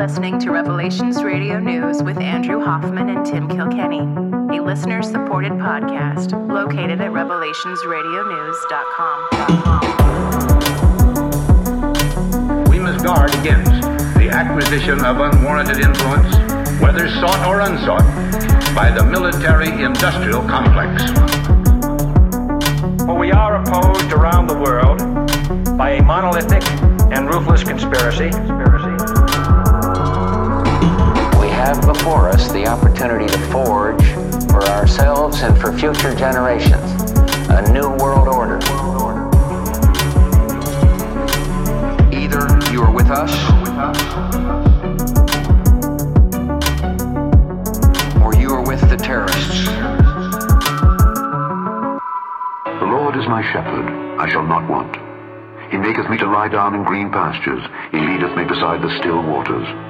listening to Revelations Radio News with Andrew Hoffman and Tim Kilkenny, a listener supported podcast located at revelationsradionews.com. We must guard against the acquisition of unwarranted influence, whether sought or unsought, by the military industrial complex. For we are opposed around the world by a monolithic and ruthless conspiracy. Have before us the opportunity to forge for ourselves and for future generations a new world order. Either you are with us or you are with the terrorists. The Lord is my shepherd, I shall not want. He maketh me to lie down in green pastures. He leadeth me beside the still waters.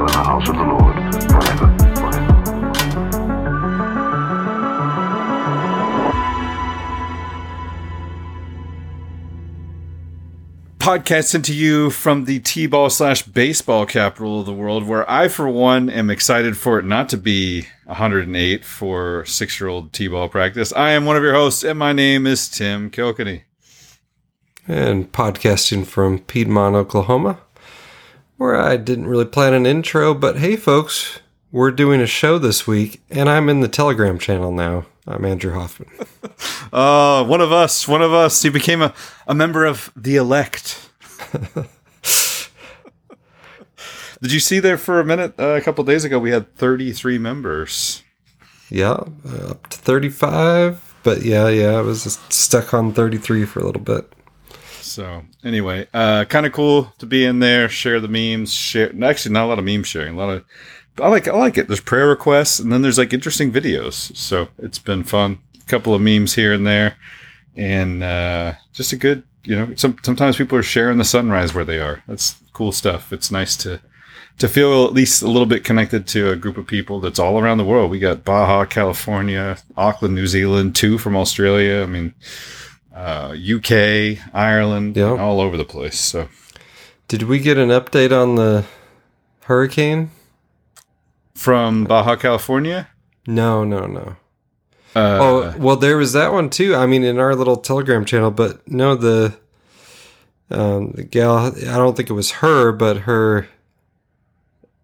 dwell in the house of the Lord forever. forever. Podcasting to you from the T-ball slash baseball capital of the world, where I, for one, am excited for it not to be 108 for six-year-old T-ball practice. I am one of your hosts, and my name is Tim Kilkenny. and podcasting from Piedmont, Oklahoma, where I didn't really plan an intro, but hey, folks, we're doing a show this week, and I'm in the Telegram channel now. I'm Andrew Hoffman. Uh, one of us, one of us. He became a, a member of the elect. Did you see there for a minute uh, a couple days ago? We had 33 members. yeah, uh, up to 35, but yeah, yeah, I was just stuck on 33 for a little bit. So anyway, uh, kind of cool to be in there, share the memes, share. Actually, not a lot of meme sharing. A lot of, I like, I like it. There's prayer requests, and then there's like interesting videos. So it's been fun. A couple of memes here and there, and uh, just a good, you know. Some sometimes people are sharing the sunrise where they are. That's cool stuff. It's nice to to feel at least a little bit connected to a group of people that's all around the world. We got Baja, California, Auckland, New Zealand, two from Australia. I mean, uh, UK, Ireland, Yeah. all over the place. So Did we get an update on the hurricane? from Baja, California. No, no, no. Uh, Oh, well, there was that one too. I mean, in our little Telegram channel, but no, the um, the gal. I don't think it was her, but her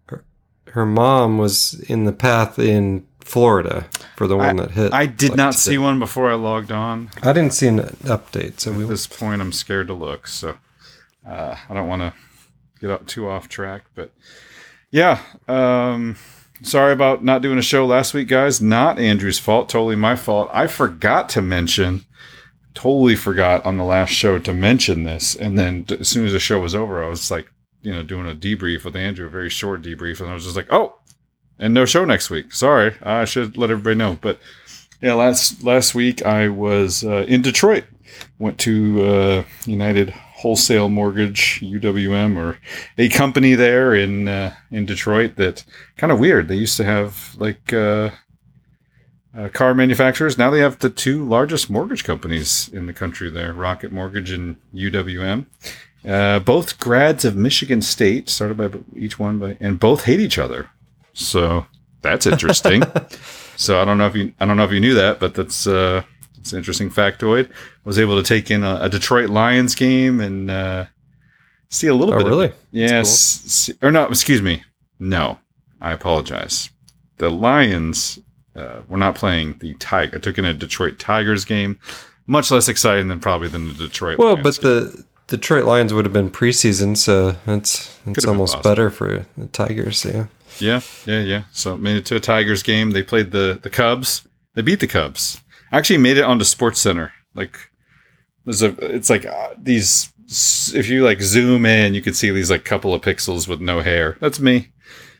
her, her mom was in the path in Florida for the one that hit. I did like, not today. see one before I logged on. I didn't see an update, so we At this point, I'm scared to look. So uh, I don't want to get up too off track. But yeah, um, sorry about not doing a show last week, guys. Not Andrew's fault. Totally my fault. I forgot to mention. Totally forgot on the last show to mention this, and then as soon as the show was over, I was like, you know, doing a debrief with Andrew, a very short debrief, and I was just like, oh, and no show next week. Sorry, I should let everybody know. But yeah, last last week I was uh, in Detroit. Went to uh, United Wholesale Mortgage (UWM) or a company there in uh, in Detroit that kind of weird. They used to have like uh, uh, car manufacturers. Now they have the two largest mortgage companies in the country there: Rocket Mortgage and UWM. Uh, both grads of Michigan State, started by each one by, and both hate each other. So that's interesting. so I don't know if you I don't know if you knew that, but that's uh, it's an interesting factoid. Was able to take in a, a Detroit Lions game and uh, see a little bit. Oh, bit. really? Of it. Yes, or no? Excuse me. No, I apologize. The Lions uh, were not playing the Tiger. I took in a Detroit Tigers game. Much less exciting than probably than the Detroit. well, Lions but the Detroit Lions would have been preseason, so it's it's almost better for the Tigers. Yeah. Yeah, yeah, yeah. So made it to a Tigers game. They played the the Cubs. They beat the Cubs. Actually, made it onto SportsCenter. Like there's a. It's like uh, these. If you like zoom in, you can see these like couple of pixels with no hair. That's me.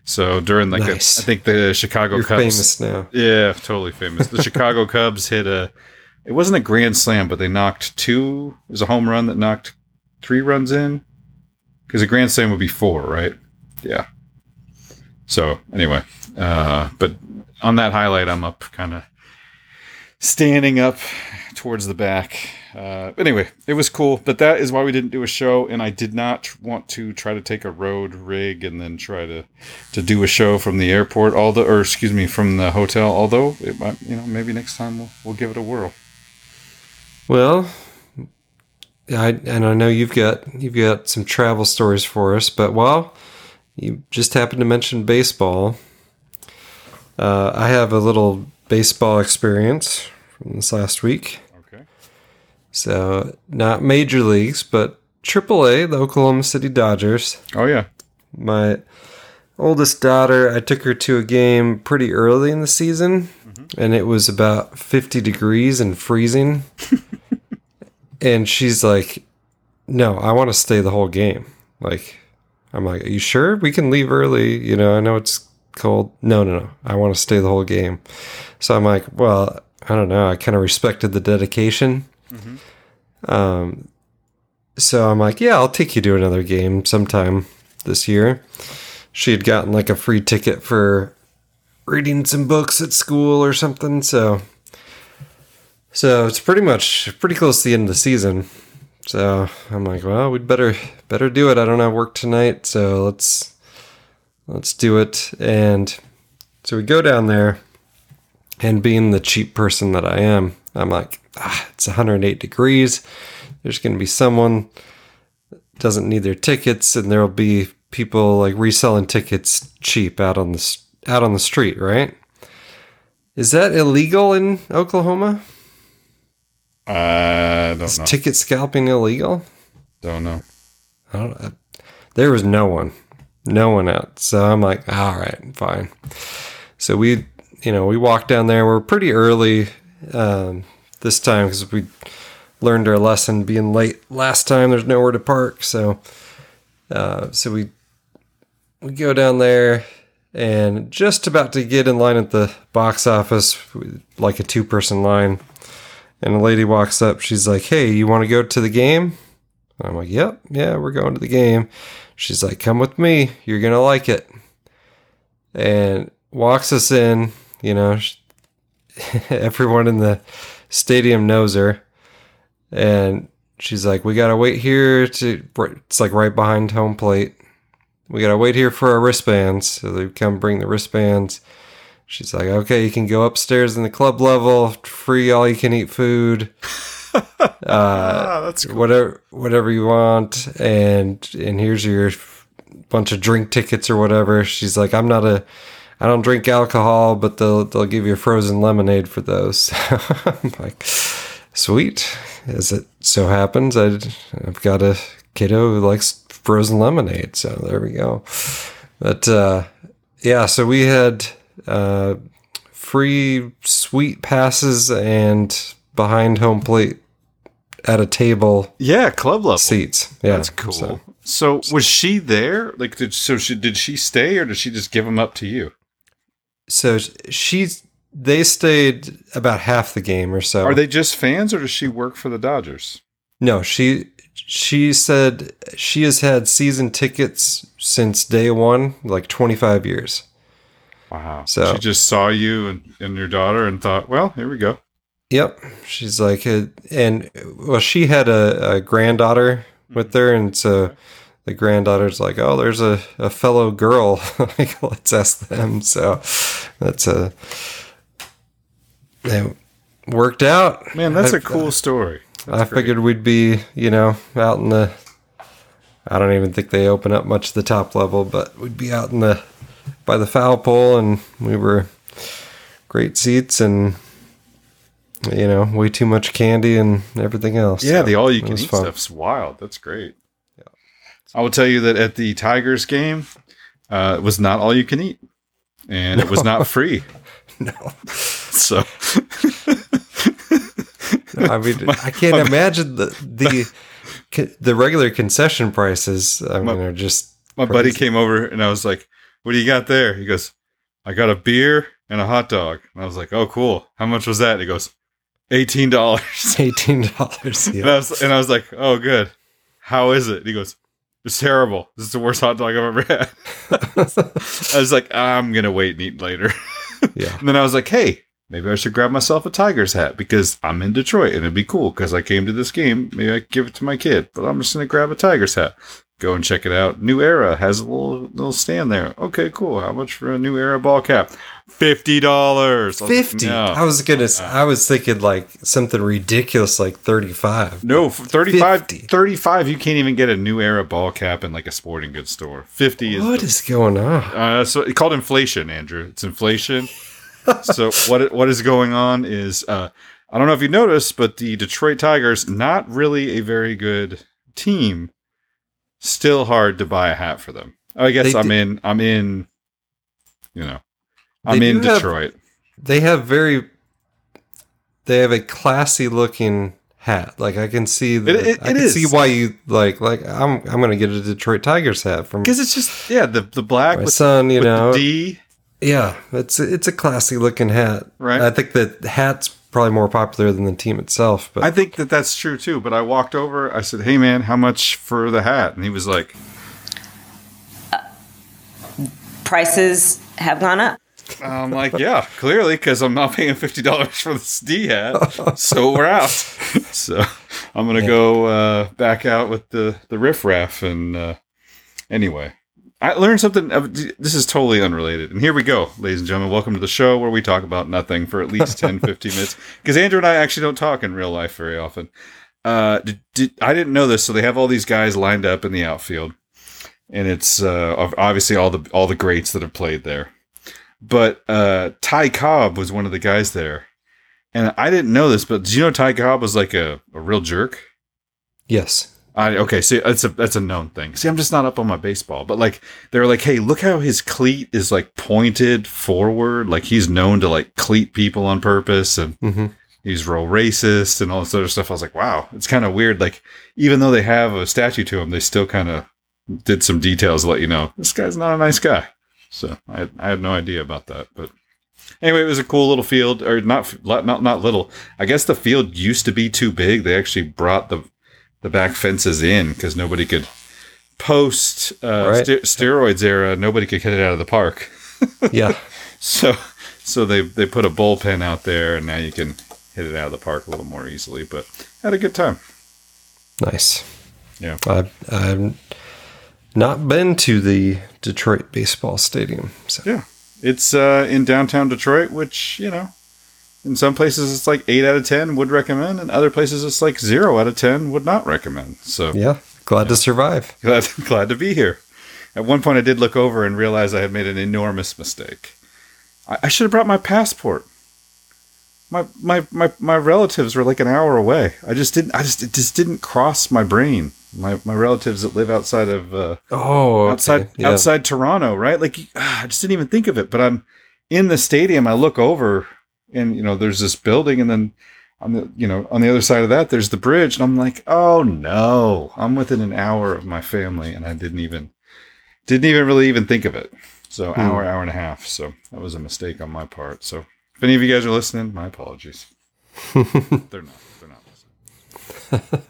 So during like Nice. a, I think the Chicago You're Cubs. famous now. Yeah, totally famous. The Chicago Cubs hit a. It wasn't a grand slam, but they knocked two. It was a home run that knocked three runs in. Because a grand slam would be four, right? Yeah. So anyway, uh, but on that highlight, I'm up, kind of standing up towards the back. Uh, anyway, it was cool, but that is why we didn't do a show, and I did not want to try to take a road rig and then try to to do a show from the airport. Although, or excuse me, from the hotel. Although, it might, you know, maybe next time we'll we'll give it a whirl. Well, I and I know you've got you've got some travel stories for us, but while you just happened to mention baseball, uh, I have a little baseball experience from this last week. Okay. So not major leagues, but AAA, the Oklahoma City Dodgers. Oh yeah. My oldest daughter, I took her to a game pretty early in the season, and it was about 50 degrees and freezing. and she's like, No, I want to stay the whole game. Like, I'm like, Are you sure? We can leave early. You know, I know it's cold. No, no, no. I want to stay the whole game. So I'm like, Well, I don't know. I kind of respected the dedication. Um, so I'm like, yeah, I'll take you to another game sometime this year. She had gotten like a free ticket for reading some books at school or something. So, so it's pretty much pretty close to the end of the season. So I'm like, well, we'd better better do it. I don't have work tonight, so let's let's do it. And so we go down there, and being the cheap person that I am, I'm like, ah, it's 108 degrees. There's going to be someone that doesn't need their tickets, and there'll be people like reselling tickets cheap out on the out on the street, right? Is that illegal in Oklahoma? I don't Is know. ticket scalping illegal? don't know. I don't know. There was no one, no one out. So I'm like, all right, fine. So we, you know, we walked down there. We're pretty early um, this time because we learned our lesson being late last time. There's nowhere to park, so uh, so we we go down there and just about to get in line at the box office, like a two person line. And a lady walks up. She's like, "Hey, you want to go to the game?" I'm like, "Yep, yeah, we're going to the game." She's like, "Come with me. You're gonna like it." And walks us in. You know, sh- everyone in the stadium knows her, and she's like, "We gotta wait here to." It's like right behind home plate. We gotta wait here for our wristbands. So they come bring the wristbands. She's like, "Okay, you can go upstairs in the club level, free all you can eat food." Ah, that's cool. whatever whatever you want. And and here's your f- bunch of drink tickets or whatever. She's like i'm not a i don't drink alcohol but they'll they'll give you a frozen lemonade for those. I'm like sweet. As it so happens I, i've got a kiddo who likes frozen lemonade. So there we go. But uh yeah so we had uh free sweet passes and behind home plate at a table Yeah, club level. seats. Yeah, That's cool. so- So, was she there? Like, did so she did she stay or did she just give them up to you? So she's they stayed about half the game or so. Are they just fans or does she work for the Dodgers? No, she she said she has had season tickets since day one, like twenty five years. Wow. So- she just saw you and, and your daughter and thought, well, here we go. Yep, she's like, uh, and well, she had a, a granddaughter with her, and so the granddaughter's like, oh, there's a, a fellow girl, like let's ask them. So that's a it worked out. Man, that's I- a cool story. I figured we'd be, you know, out in the. I don't even think they open up much the top level, but we'd be out in the by the foul pole, and we were great seats and you know way too much candy and everything else. Yeah, So the all you can eat fun. stuff's wild. That's great. Yeah. I will tell you that at the Tigers game, uh, it was not all you can eat, and it was not free. No, So I mean, I can't imagine the the the regular concession prices. I mean, are just my buddy came over and I was like, what do you got there? He goes, I got a beer and a hot dog. And I was like, oh, cool. How much was that? He goes, eighteen dollars. Eighteen dollars. And, I was, and I was like, oh, good. How is it? And he goes, it's terrible. This is the worst hot dog I've ever had. I was like, I'm gonna wait and eat later. Yeah. And then I was like, hey, maybe I should grab myself a Tigers hat because I'm in Detroit and it'd be cool because I came to this game. Maybe I could give it to my kid, but I'm just gonna grab a Tigers hat. Go and check it out. New Era has a little little stand there. Okay, cool. How much for a New Era ball cap? Fifty dollars. Fifty. I was gonna. s- I was thinking like something ridiculous, like thirty-five. No, 35, 50. 35, you can't even get a New Era ball cap in like a sporting goods store. 50 is What the- is going on? Uh, so it's called inflation, Andrew. It's inflation. so what what is going on is uh, I don't know if you noticed, but the Detroit Tigers not really a very good team. Still hard to buy a hat for them. I guess They I'm in. I'm in. You know, I'm in do have- Detroit. They have very. They have a classy looking hat. Like I can see. The, It- it- I it can is. see why you like. Like I'm. I'm gonna get a Detroit Tigers hat from Because it's just yeah the the black my with, son. You with know. the D. yeah, it's it's a classy looking hat. Right. I think the hat's probably more popular than the team itself. But I think that that's true too. But I walked over. I said, "Hey man, how much for the hat?" And he was like, prices have gone up. I'm like, yeah, clearly, because I'm not paying fifty dollars for this D hat, so we're out. So I'm gonna go uh, back out with the the riffraff, and uh, anyway, I learned something. Of, this is totally unrelated, and here we go, ladies and gentlemen. Welcome to the show where we talk about nothing for at least 10, 15 minutes. Because Andrew and I actually don't talk in real life very often. Uh, did, did, I didn't know this, so they have all these guys lined up in the outfield, and it's uh, obviously all the all the greats that have played there but uh, Ty Cobb was one of the guys there. And I didn't know this, but did you know Ty Cobb was like a, a real jerk? yes, I okay, see that's a that's a known thing. See, I'm just not up on my baseball, but like they're like, hey, look how his cleat is like pointed forward, like he's known to like cleat people on purpose, and hmm he's real racist and all this other stuff. I was like, wow, it's kind of weird. Like even though they have a statue to him, they still kind of did some details to let you know this guy's not a nice guy. So I had, I had no idea about that, but anyway, it was a cool little field, or not not not little. I guess the field used to be too big. They actually brought the the back fences in because nobody could post uh, Right. ste- steroids era. Nobody could get it out of the park. yeah. So so they they put a bullpen out there, and now you can hit it out of the park a little more easily. But had a good time. Nice. Yeah. I've, I've not been to the Detroit baseball stadium. So Yeah, it's uh, in downtown Detroit, which you know, in some places it's like eight out of ten would recommend, and other places it's like zero out of ten would not recommend. So yeah, glad to survive. glad glad to be here. At one point, I did look over and realize I had made an enormous mistake. I, I should have brought my passport. My, my my my relatives were like an hour away. I just didn't. I just it just didn't cross my brain. My my relatives that live outside of uh, Oh, okay. outside Yeah. outside Toronto, right? Like ah, I just didn't even think of it. But I'm in the stadium. I look over, and you know, there's this building, and then on the you know on the other side of that, there's the bridge, and I'm like, oh no, I'm within an hour of my family, and I didn't even didn't even really even think of it. So Hmm. hour, hour and a half. So that was a mistake on my part. So if any of you guys are listening, my apologies. they're not. They're not listening.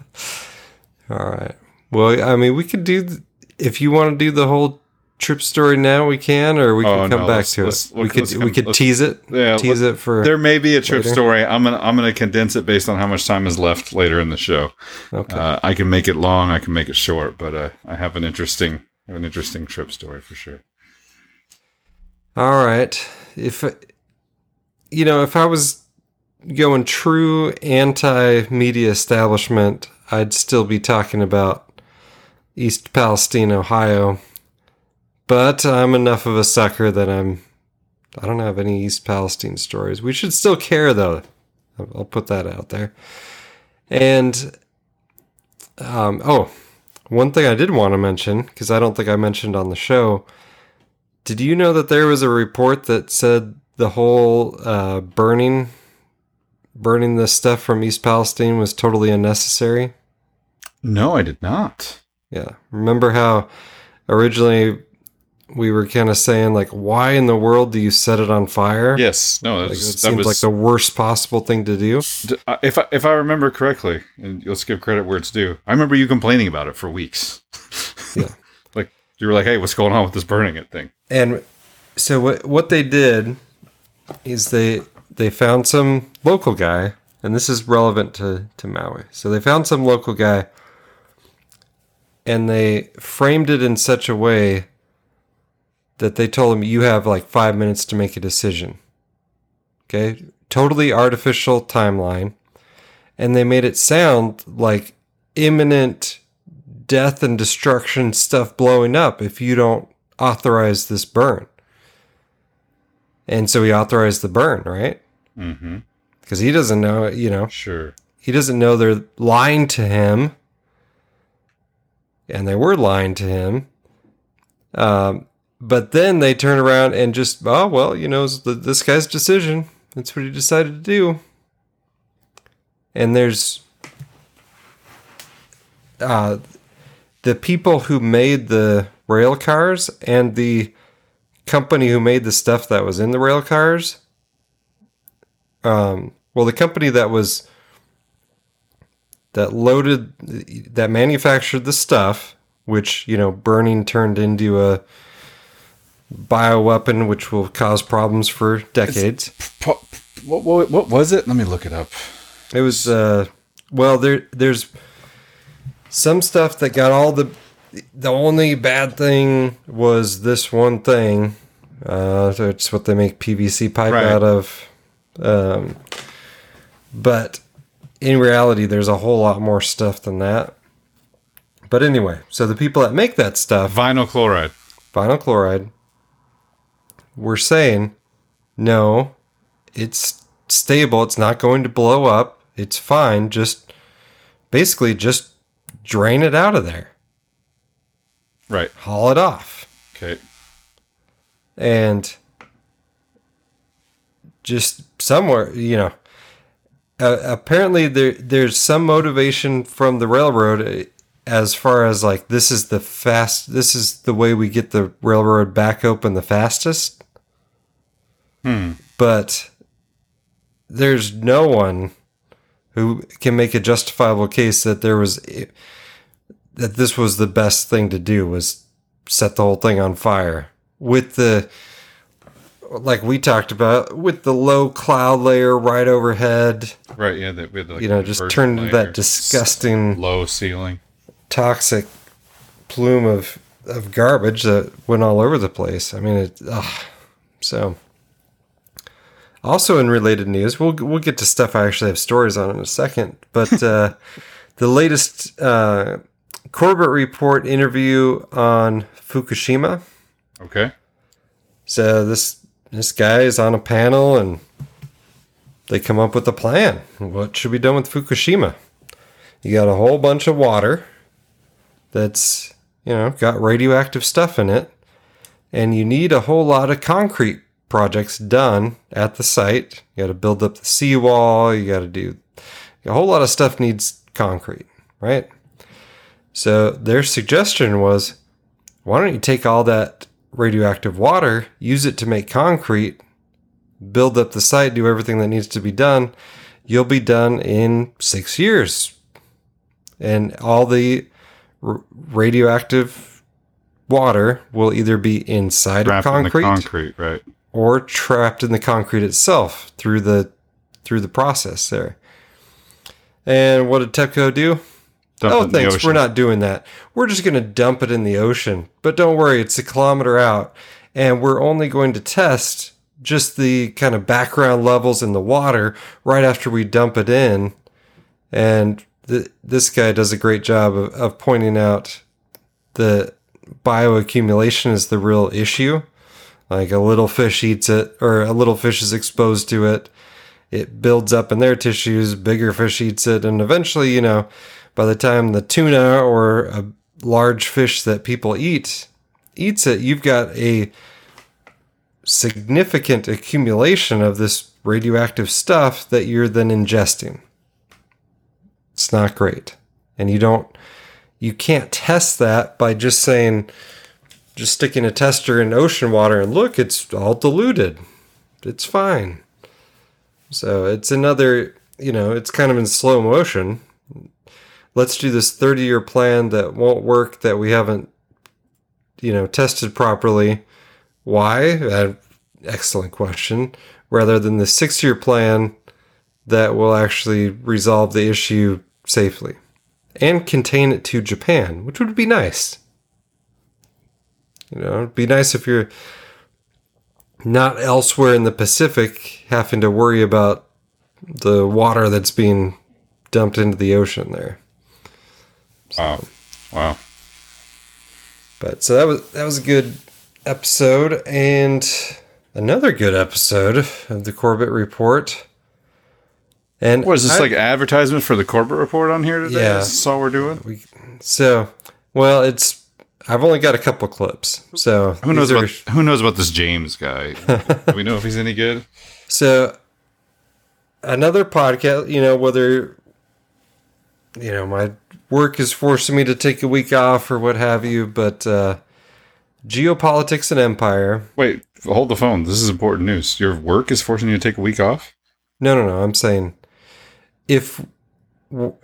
All right. Well, I mean, we could do th- if you want to do the whole trip story now, we can, or we Oh, can come no, back let's- to let's- it. We could we could tease it, Yeah, tease it for. There may be a trip later. story. I'm gonna I'm gonna condense it based on how much time is left later in the show. Okay. Uh, I can make it long. I can make it short, but uh, I have an interesting I have an interesting trip story for sure. All right. If you know, if I was going true anti-media establishment, I'd still be talking about East Palestine, Ohio. But I'm enough of a sucker that I'm I don't have any East Palestine stories. We should still care though. I'll put that out there. And um oh, one thing I did want to mention because I don't think I mentioned on the show did you know that there was a report that said the whole uh, burning, burning this stuff from East Palestine was totally unnecessary? No, I did not. Yeah. Remember how originally we were kind of saying like, why in the world do you set it on fire? Yes, no, Like, that, it was, that seems was like the worst possible thing to do. uh, if I, if I remember correctly, and let's give credit where it's due. I remember you complaining about it for weeks. Yeah. like you were like, "Hey, what's going on with this burning it thing?" And so what what they did is they they found some local guy, and this is relevant to to Maui. So they found some local guy, and they framed it in such a way that they told him you have like five minutes to make a decision. Okay, totally artificial timeline, and they made it sound like imminent death and destruction stuff blowing up if you don't authorize this burn. And so he authorized the burn, right? Mm-hmm. Because he doesn't know, you know, Sure. he doesn't know they're lying to him. And they were lying to him. Um, but then they turn around and just, oh, well, you know, the, this guy's decision. That's what he decided to do. And there's uh, the people who made the rail cars and the company who made the stuff that was in the rail cars. Um, well, the company that was that loaded that manufactured the stuff, which you know, burning turned into a bioweapon, which will cause problems for decades. Po- what, what what was it? Let me look it up. It was uh well there there's some stuff that got all the the only bad thing was this one thing. Uh it's what they make PVC pipe Right. out of. Um but in reality there's a whole lot more stuff than that. But anyway, so the people that make that stuff Vinyl chloride. vinyl chloride we're saying no it's stable. It's not going to blow up. It's fine. Just basically just drain it out of there. Right. haul it off. Okay. and just somewhere you know uh, apparently there there's some motivation from the railroad uh, as far as like this is the fast this is the way we get the railroad back open the fastest but there's no one who can make a justifiable case that there was that this was the best thing to do was set the whole thing on fire with the like we talked about with the low cloud layer right overhead Right. Yeah. That we had like you know just turn that disgusting low ceiling. toxic plume of of garbage that went all over the place. I mean, it. Ugh. So, also in related news, we'll we'll get to stuff I actually have stories on in a second. But uh, the latest uh, Corbett report interview on Fukushima. Okay. So this this guy is on a panel and they come up with a plan. What should be done with Fukushima? You got a whole bunch of water that's, you know, got radioactive stuff in it, and you need a whole lot of concrete projects done at the site. You got to build up the seawall, you got to do a whole lot of stuff needs concrete, right? So their suggestion was why don't you take all that radioactive water, use it to make concrete, build up the site, do everything that needs to be done. You'll be done in six years. And all the r- radioactive water will either be inside Wrapped of in concrete, concrete. Right. Or trapped in the concrete itself through the through the process there. And what did TEPCO do? Dump oh, thanks. We're not doing that. We're just going to dump it in the ocean. But don't worry, it's a kilometer out. And we're only going to test just the kind of background levels in the water right after we dump it in. And th- this guy does a great job of, of pointing out the bioaccumulation is the real issue. Like a little fish eats it, or a little fish is exposed to it. It builds up in their tissues, bigger fish eats it, and eventually, you know, by the time the tuna or a large fish that people eat eats it, you've got a significant accumulation of this radioactive stuff that you're then ingesting. It's not great. And you don't you can't test that by just saying just sticking a tester in ocean water and look, it's all diluted. It's fine. So it's another, you know, it's kind of in slow motion. Let's do this 30 year plan that won't work, that we haven't, you know, tested properly. Why? Uh, excellent question. Rather than the six year plan that will actually resolve the issue safely and contain it to Japan, which would be nice. You know, it'd be nice if you're not elsewhere in the Pacific having to worry about the water that's being dumped into the ocean there. Wow. Wow. But so that was that was a good episode and another good episode of the Corbett Report. And What is this I- like advertisement for the Corbett report on here today? Yeah. Is all we're doing? So, well, it's I've only got a couple clips. So Who knows are- about who knows about this James guy? Do we know if he's any good? So another podcast, you know, whether you know my work is forcing me to take a week off or what have you, but uh, geopolitics and empire. Wait, hold the phone. This is important news. Your work is forcing you to take a week off? No, no, no. I'm saying if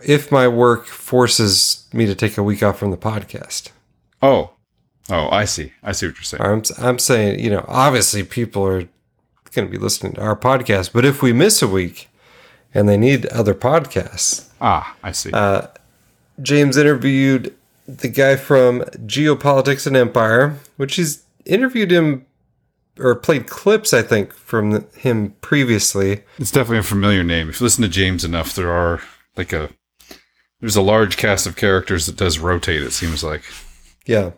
if my work forces me to take a week off from the podcast. Oh. Oh, I see. I see what you're saying. I'm I'm saying, you know, obviously people are going to be listening to our podcast, but if we miss a week and they need other podcasts, Ah, I see. Uh, James interviewed the guy from Geopolitics and Empire, which he's interviewed him or played clips, I think, from the, him previously. It's definitely a familiar name. If you listen to James enough, there are like a there's a large cast of characters that does rotate. It seems like. Yeah,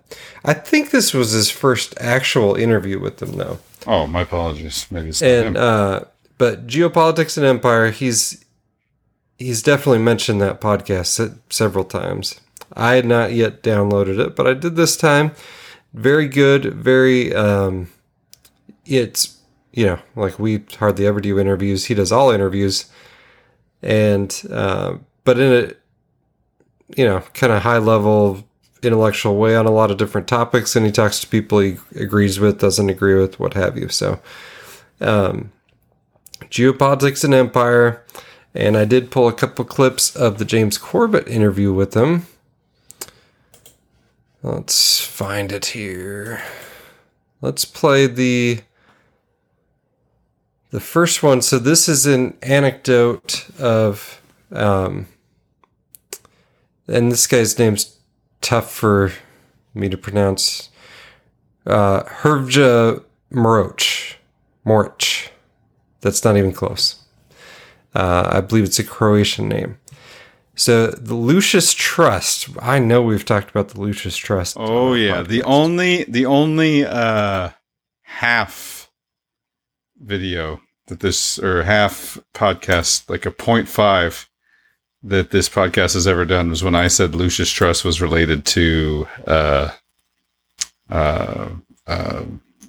I think this was his first actual interview with them, though. Oh, my apologies. Maybe it's not And uh, but Geopolitics and Empire, he's he's definitely mentioned that podcast several times. I had not yet downloaded it, but I did this time. Very good. Very. Um, it's you know like we hardly ever do interviews. He does all interviews, and uh, but in a you know kind of high level intellectual way on a lot of different topics, and he talks to people he agrees with, doesn't agree with, what have you. So um, geopolitics and empire. And I did pull a couple clips of the James Corbett interview with him. Let's find it here. Let's play the the first one. So this is an anecdote of, um, and this guy's name's tough for me to pronounce. Uh, Hervja Moroch. Moric. That's not even close. Uh, I believe it's a Croatian name. So the Lucius Trust. I know we've talked about the Lucius Trust. Oh yeah, the only the only uh half video that this or half podcast like a point five that this podcast has ever done was when I said Lucius Trust was related to uh uh, uh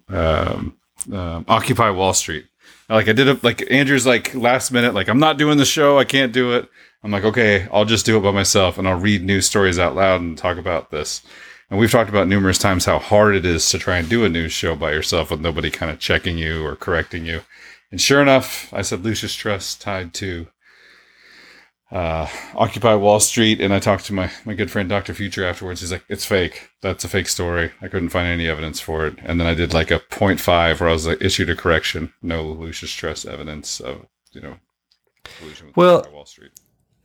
um, um, Occupy Wall Street. Like I did it like Andrew's like last minute like I'm not doing the show, I can't do it. I'm like, okay, I'll just do it by myself and I'll read news stories out loud and talk about this. And we've talked about numerous times how hard it is to try and do a news show by yourself with nobody kind of checking you or correcting you. And sure enough, I said Lucius Trust tied to uh, Occupy Wall Street. And I talked to my, my good friend Dr. Future afterwards. He's like, it's fake. That's a fake story. I couldn't find any evidence for it. And then I did like a 0.5 where I was like, issued a correction. No Lucius Trust evidence of, you know, collusion with Well, Occupy Wall Street.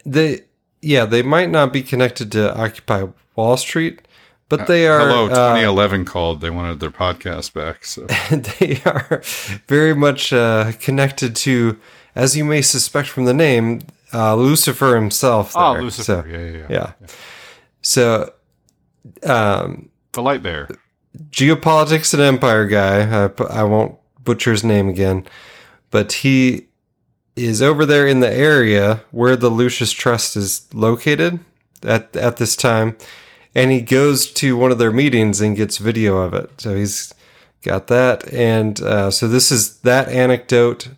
They, yeah, they might not be connected to Occupy Wall Street, but they are. Hello, uh, 2011 called. They wanted their podcast back. So they are very much uh, connected to, as you may suspect from the name, uh, Lucifer himself. Oh. Lucifer. So, Yeah, yeah, yeah. yeah. So, um, the light bear. geopolitics and empire guy. I, I won't butcher his name again, but he is over there in the area where the Lucius Trust is located at at this time, and he goes to one of their meetings and gets video of it. So he's got that, and uh, so this is that anecdote,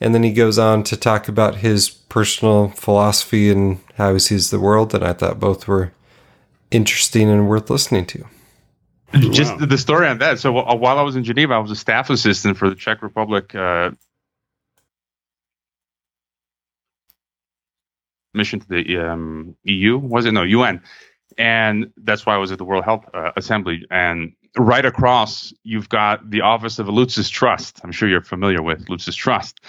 and then he goes on to talk about his personal philosophy and how he sees the world, and I thought both were interesting and worth listening to. Just wow. the story on that. So uh, while I was in Geneva, I was a staff assistant for the Czech Republic uh, mission to the um, EU. Was it no UN? And that's why I was at the World Health uh, Assembly. And right across, you've got the Office of Lucis Trust. I'm sure you're familiar with Lucis Trust.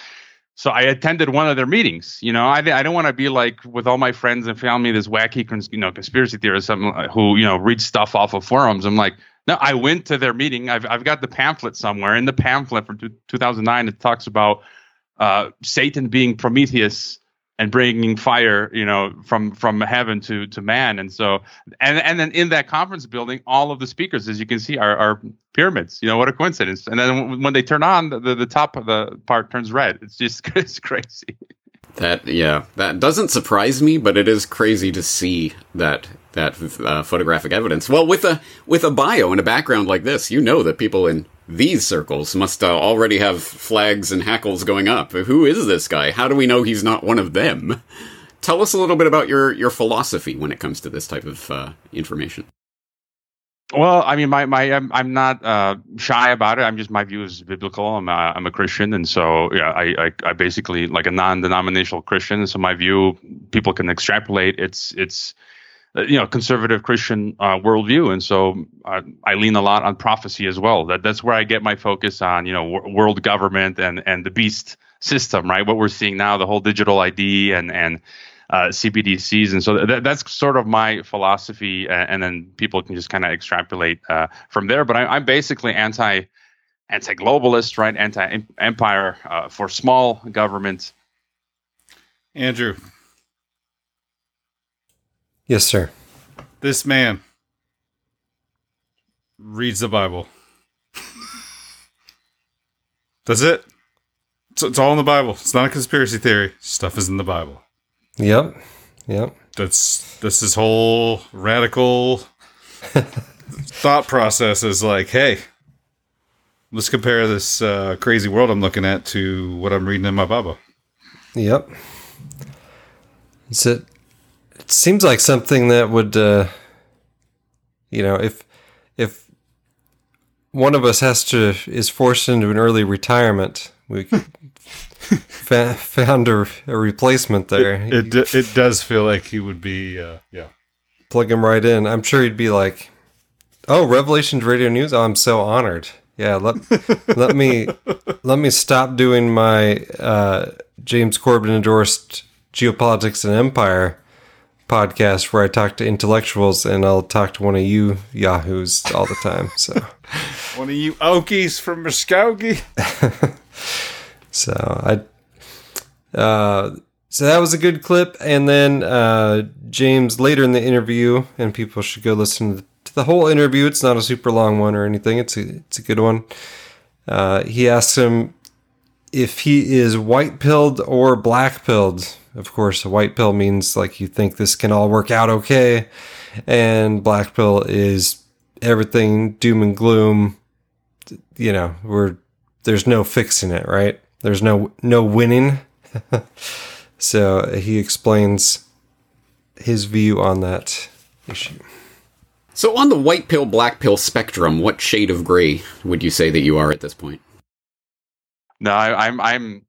So I attended one of their meetings. You know, I, I don't want to be like with all my friends and family, this wacky, cons- you know, conspiracy theorist something who you know read stuff off of forums. I'm like, no, I went to their meeting. I've I've got the pamphlet somewhere. In the pamphlet from 2009, it talks about uh, Satan being Prometheus and bringing fire, you know, from from heaven to to man. And so, and and then in that conference building, all of the speakers, as you can see, are, are pyramids. You know, what a coincidence! And then when they turn on, the, the top of the part turns red. It's just it's crazy. That yeah, that doesn't surprise me, but it is crazy to see that that uh, photographic evidence. Well, with a with a bio and a background like this, you know that people in these circles must uh, already have flags and hackles going up. Who is this guy? How do we know he's not one of them? Tell us a little bit about your, your philosophy when it comes to this type of uh, information. Well, I mean, my, my I'm, I'm not uh, shy about it. I'm just my view is biblical. I'm a, I'm a Christian, and so yeah, I, I, I basically like a non-denominational Christian. So my view, people can extrapolate. It's it's uh, you know conservative Christian uh, worldview, and so I, I, lean a lot on prophecy as well. That that's where I get my focus on you know world government and and the beast system, right? What we're seeing now, the whole digital ID and and uh, CBDCs, and so that, that's sort of my philosophy, and, and then people can just kind of extrapolate uh, from there. But I, am basically anti anti globalist, right? Anti empire uh, for small government. Andrew, Yes, sir. This man reads the Bible. That's it. It's, it's, all in the Bible. It's not a conspiracy theory. Stuff is in the Bible. Yep. Yep. That's this is whole radical thought process is like, hey, let's compare this uh, crazy world I'm looking at to what I'm reading in my Bible. Yep. It's it it seems like something that would, uh, you know, if if one of us has to is forced into an early retirement, we fa- found a, a, replacement there. It, it, it does feel like he would be, uh, yeah. Plug him right in. I'm sure he'd be like, "Oh, Revelations Radio News. Oh, I'm so honored. Yeah, let let me let me stop doing my uh, James Corbett endorsed geopolitics and empire." Podcast where I talk to intellectuals and I'll talk to one of you yahoos all the time. So one of you Okies from Muskogee. so I uh so that was a good clip and then uh James later in the interview and people should go listen to the whole interview. It's not a super long one or anything. It's a it's a good one. Uh he asks him if he is white pilled or black pilled of course, a white pill means like you think this can all work out okay, and black pill is everything doom and gloom. You know, we're there's no fixing it, right? There's no no winning. so he explains his view on that issue. So on the white pill black pill spectrum, what shade of gray would you say that you are at this point? No, I, I'm I'm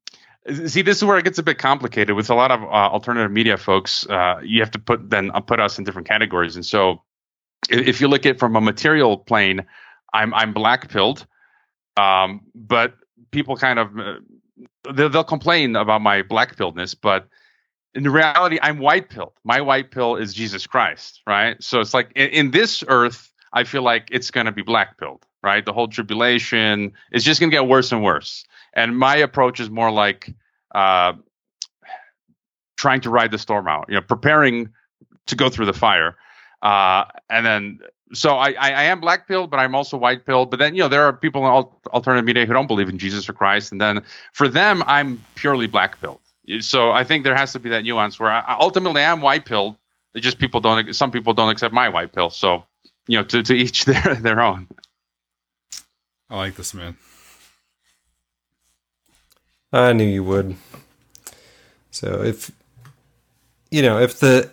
See, this is where it gets a bit complicated with a lot of uh, alternative media folks. Uh, you have to put then uh, put us in different categories, and so if, you look at from a material plane, I'm I'm black pilled, um, but people kind of uh, they'll, they'll, complain about my black pilledness, but in reality, I'm white pilled. My white pill is Jesus Christ, right? So it's like in, in this earth, I feel like it's going to be black pilled, right? The whole tribulation is just going to get worse and worse and my approach is more like uh, trying to ride the storm out, you know, preparing to go through the fire. Uh, and then, so I, I am black pilled, but I'm also white pilled. But then, you know, there are people in alternative media who don't believe in Jesus or Christ. And then for them, I'm purely black pilled. So I think there has to be that nuance where I, ultimately I'm white pilled. Just people don't, some people don't accept my white pill. So, you know, to, to each their, their own. I like this, man. I knew you would. So if you know if the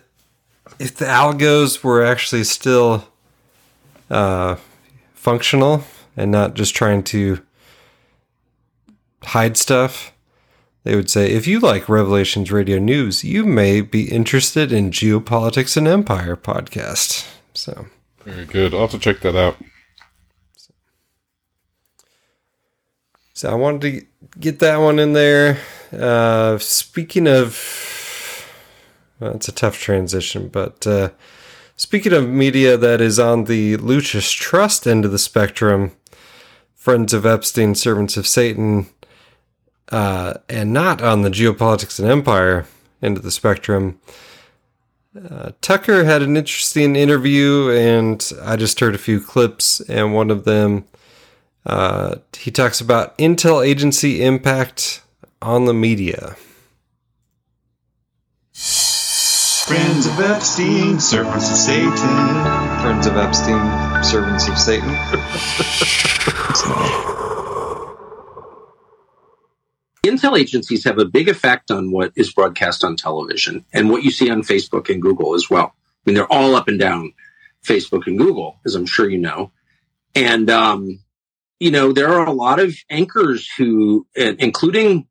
if the algos were actually still uh, functional and not just trying to hide stuff. They would say, if you like Revelations Radio News, you may be interested in Geopolitics and Empire podcast. So very good. I'll have to check that out. So I wanted to get that one in there. Uh, speaking of, well, it's a tough transition, but uh, speaking of media that is on the Lucis Trust end of the spectrum, Friends of Epstein, Servants of Satan, uh, and not on the Geopolitics and Empire end of the spectrum. Uh, Tucker had an interesting interview, and I just heard a few clips, and one of them uh, he talks about intel agency impact on the media. Friends of Epstein, servants of Satan. Friends of Epstein, servants of Satan. Intel agencies have a big effect on what is broadcast on television and what you see on Facebook and Google as well. I mean, they're all up and down Facebook and Google, as I'm sure you know. And um, you know, there are a lot of anchors who, uh, including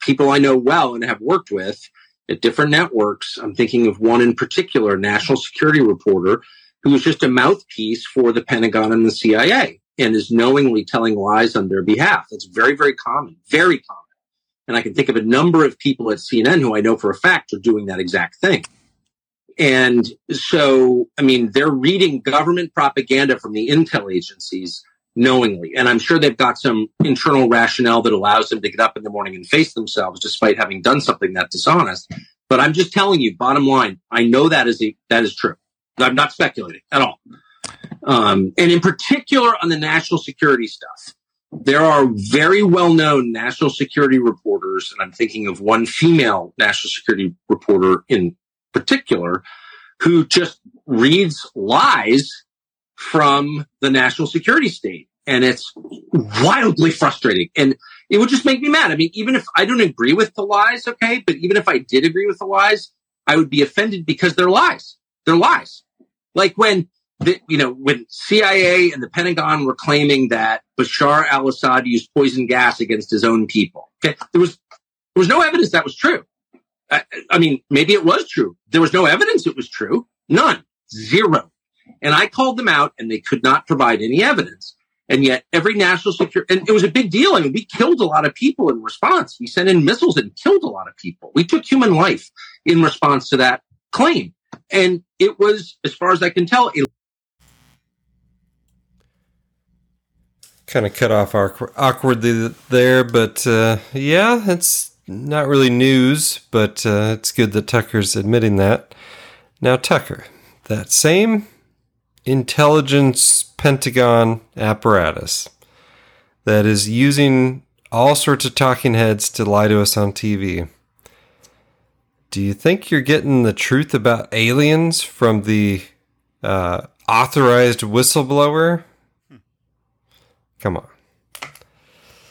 people I know well and have worked with at different networks. I'm thinking of one in particular, national security reporter, who is just a mouthpiece for the Pentagon and the CIA and is knowingly telling lies on their behalf. That's very, very common, very common. And I can think of a number of people at CNN who I know for a fact are doing that exact thing. And so, I mean, they're reading government propaganda from the intel agencies knowingly. And I'm sure they've got some internal rationale that allows them to get up in the morning and face themselves despite having done something that dishonest. But I'm just telling you, bottom line, I know that is a, that is true. I'm not speculating at all. Um, and in particular on the national security stuff, there are very well known national security reporters, and I'm thinking of one female national security reporter in particular, who just reads lies from the national security state. And it's wildly frustrating. And it would just make me mad. I mean, even if I don't agree with the lies, okay, but even if I did agree with the lies, I would be offended because they're lies. They're lies. Like when the, you know, when CIA and the Pentagon were claiming that Bashar al-Assad used poison gas against his own people. Okay. There was, there was no evidence that was true. I, I mean, maybe it was true. There was no evidence it was true. None. Zero. And I called them out and they could not provide any evidence. And yet every national security, and it was a big deal. I mean, we killed a lot of people in response. We sent in missiles and killed a lot of people. We took human life in response to that claim. And it was, as far as I can tell, a kind of cut off awkwardly there, but uh, yeah, it's not really news, but uh, it's good that Tucker's admitting that. Now, Tucker, that same intelligence Pentagon apparatus that is using all sorts of talking heads to lie to us on TV. Do you think you're getting the truth about aliens from the uh, authorized whistleblower? Come on.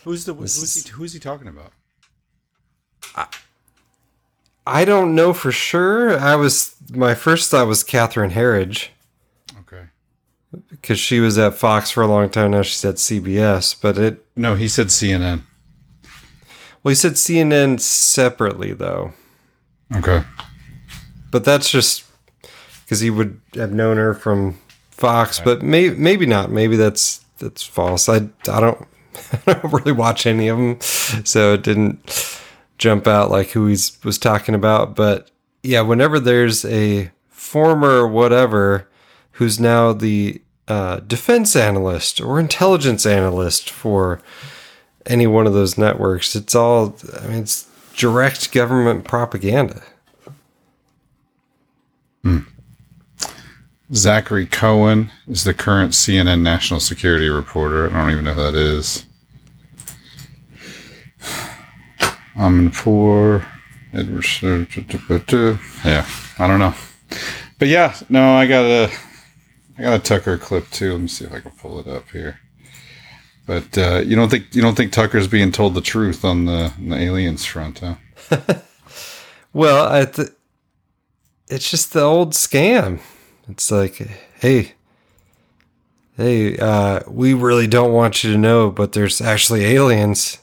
Who's the who's he, who's he talking about? I, I don't know for sure. I was my first thought was Catherine Herridge because she was at Fox for a long time. Now she's at CBS, but it. No, he said CNN. Well, he said CNN separately, though. Okay. But that's just because he would have known her from Fox, but may, maybe not. Maybe that's that's false. I I don't I don't really watch any of them, so it didn't jump out like who he was talking about. But yeah, whenever there's a former whatever who's now the uh, defense analyst or intelligence analyst for any one of those networks. It's all, I mean, it's direct government propaganda. Hmm. Zachary Cohen is the current CNN national security reporter. I don't even know who that is. I'm in for Edward. Yeah, I don't know. But yeah, no, I got a I got a Tucker clip too. Let me see if I can pull it up here. But uh, you don't think you don't think Tucker's being told the truth on the, on the aliens front, huh? well, I th- it's just the old scam. It's like, hey, Hey, uh, we really don't want you to know, but there's actually aliens.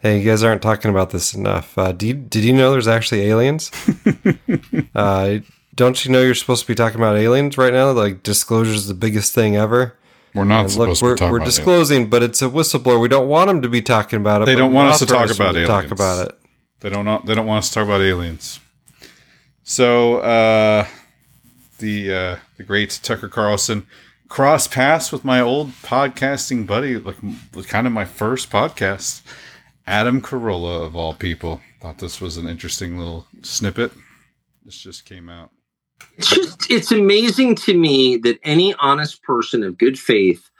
Hey, you guys aren't talking about this enough. Uh, do you, did you know there's actually aliens? uh, don't you know you're supposed to be talking about aliens right now? Like disclosure is the biggest thing ever. We're not And supposed we're, to talk we're about disclosing, but it's a whistleblower. We don't want them to be talking about it. They don't want us to talk about aliens. Talk about it. They don't. They don't want us to talk about aliens. So uh, the uh, the great Tucker Carlson cross paths with my old podcasting buddy, like kind of my first podcast, Adam Carolla of all people. Thought this was an interesting little snippet. This just came out. It's just it's amazing to me that any honest person of good faith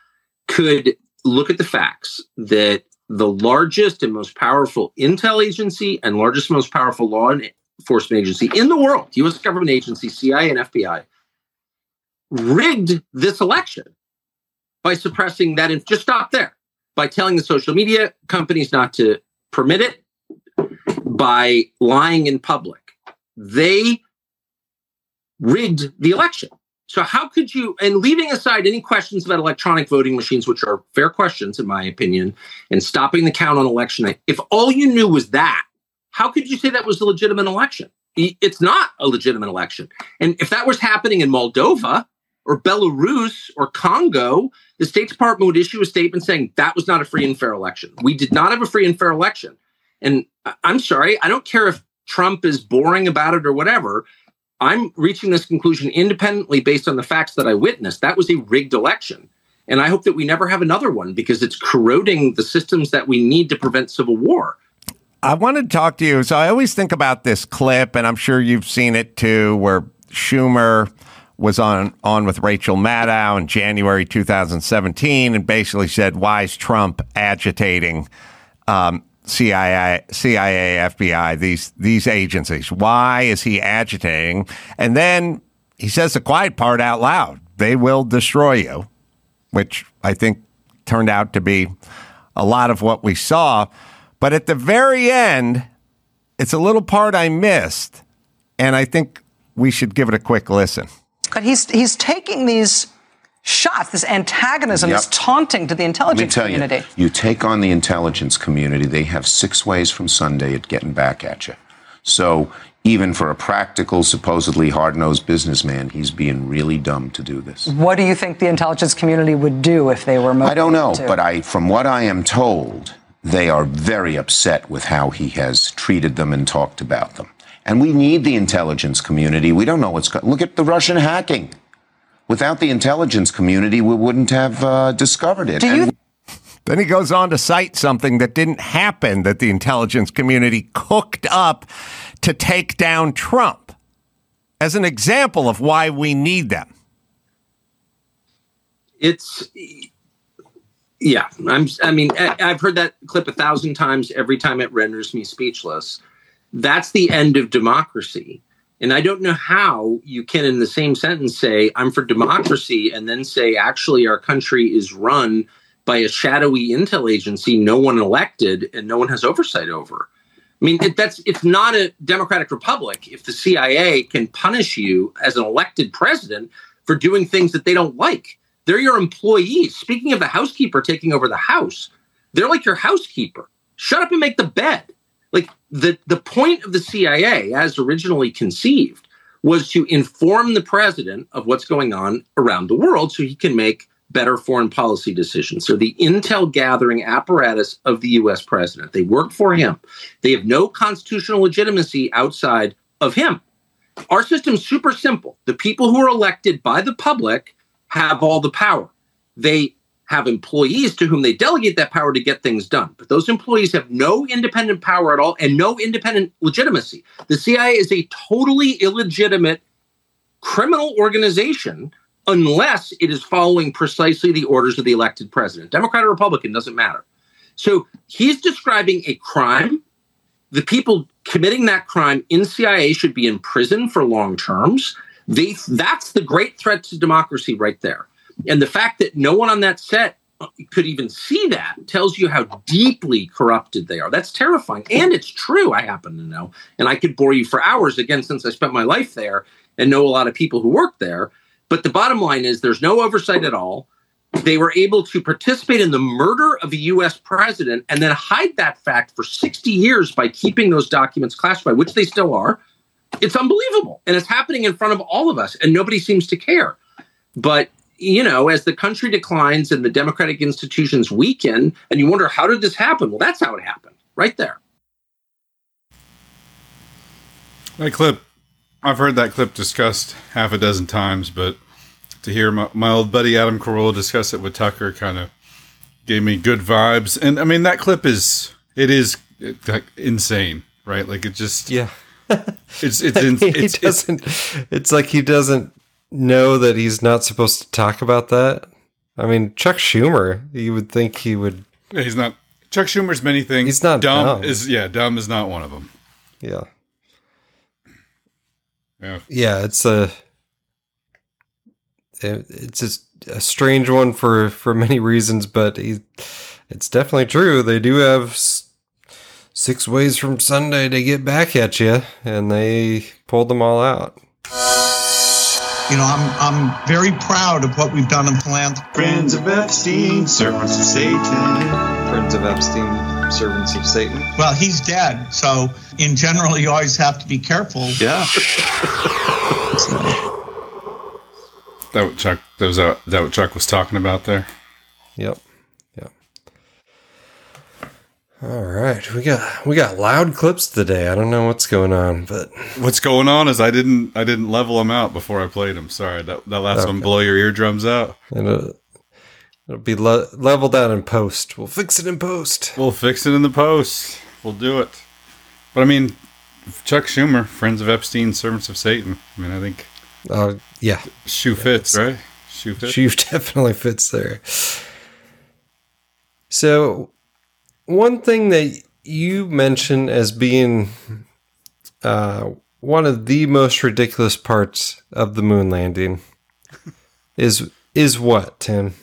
could look at the facts that the largest and most powerful intel agency and largest most powerful law enforcement agency in the world, US government agency, CIA and FBI, rigged this election by suppressing that and just stop there, by telling the social media companies not to permit it, by lying in public. They rigged the election. So how could you and leaving aside any questions about electronic voting machines, which are fair questions in my opinion, and stopping the count on election night, if all you knew was that, how could you say that was a legitimate election? It's not a legitimate election. And if that was happening in Moldova or Belarus or Congo, the State Department would issue a statement saying that was not a free and fair election. We did not have a free and fair election. And uh, I'm sorry, I don't care if Trump is boring about it or whatever. I'm reaching this conclusion independently based on the facts that I witnessed. That was a rigged election. And I hope that we never have another one because it's corroding the systems that we need to prevent civil war. I wanted to talk to you. So I always think about this clip, and I'm sure you've seen it too, where Schumer was on on with Rachel Maddow in January 2017, and basically said, "Why is Trump agitating um, CIA, CIA, FBI, these these agencies? Why is he agitating?" And then he says the quiet part out loud: "They will destroy you," which I think turned out to be a lot of what we saw. But at the very end, it's a little part I missed, and I think we should give it a quick listen. But he's he's taking these shots, this antagonism, this taunting to the intelligence tell community. you, you take on the intelligence community, they have six ways from Sunday at getting back at you. So even for a practical, supposedly hard-nosed businessman, he's being really dumb to do this. What do you think the intelligence community would do if they were motivated I don't know, to? but I, from what I am told, they are very upset with how he has treated them and talked about them. And we need the intelligence community. We don't know what's going. Look at the Russian hacking. Without the intelligence community, we wouldn't have uh, discovered it. And Then he goes on to cite something that didn't happen that the intelligence community cooked up to take down Trump as an example of why we need them. It's yeah. I'm. I mean, I, I've heard that clip a thousand times. Every time it renders me speechless. That's the end of democracy. And I don't know how you can, in the same sentence, say I'm for democracy and then say actually our country is run by a shadowy intel agency no one elected and no one has oversight over. I mean, it, that's it's not a democratic republic if the CIA can punish you as an elected president for doing things that they don't like. They're your employees. Speaking of the housekeeper taking over the house, they're like your housekeeper. Shut up and make the bed. Like the the point of the CIA, as originally conceived, was to inform the president of what's going on around the world so he can make better foreign policy decisions. So the intel gathering apparatus of the US president, they work for him. They have no constitutional legitimacy outside of him. Our system's super simple. The people who are elected by the public have all the power. They have employees to whom they delegate that power to get things done. But those employees have no independent power at all and no independent legitimacy. The CIA is a totally illegitimate criminal organization unless it is following precisely the orders of the elected president. Democrat or Republican doesn't matter. So he's describing a crime. The people committing that crime in CIA should be in prison for long terms. They, that's the great threat to democracy right there. And the fact that no one on that set uh, could even see that tells you how deeply corrupted they are. That's terrifying. And it's true, I happen to know. And I could bore you for hours again since I spent my life there and know a lot of people who work there. But the bottom line is there's no oversight at all. they were able to participate in the murder of a US president and then hide that fact for 60 years by keeping those documents classified, which they still are. It's unbelievable. And it's happening in front of all of us, and nobody seems to care. But, you know, as the country declines and the democratic institutions weaken, and you wonder, how did this happen? Well, that's how it happened, right there. That clip, I've heard that clip discussed half a dozen times, but to hear my, my old buddy Adam Carolla discuss it with Tucker kind of gave me good vibes. And I mean, that clip is it is like insane, right? Like it just yeah. It's it's in, he it's, it's doesn't. It's, like he doesn't know that he's not supposed to talk about that. I mean, Chuck Schumer. You would think he would. yeah, he's not Chuck Schumer's many things. He's not dumb. dumb. Is yeah, dumb is not one of them. Yeah. Yeah. Yeah, it's a. it- It's just a strange one for for many reasons, but he, it's definitely true. They do have six ways from Sunday to get back at you, and they pulled them all out. You know, I'm I'm very proud of what we've done in philanthropy. Friends of Epstein, servants of Satan. Friends of Epstein, servants of Satan. Well, he's dead, so in general, you always have to be careful. Yeah. That what Chuck that was uh, that what Chuck was talking about there. Yep. Yep. All right, we got we got loud clips today. I don't know what's going on, but What's going on is I didn't I didn't level them out before I played them. Sorry, that that last one blow your eardrums out. it'll, it'll be le- leveled out in post. We'll fix it in post. We'll fix it in the post. We'll do it. But I mean, Chuck Schumer, friends of Epstein, servants of Satan. I mean, I think Uh, yeah, shoe fits, right? Shoe fits. She definitely fits there. So, one thing that you mentioned as being uh, one of the most ridiculous parts of the moon landing is is what Tim?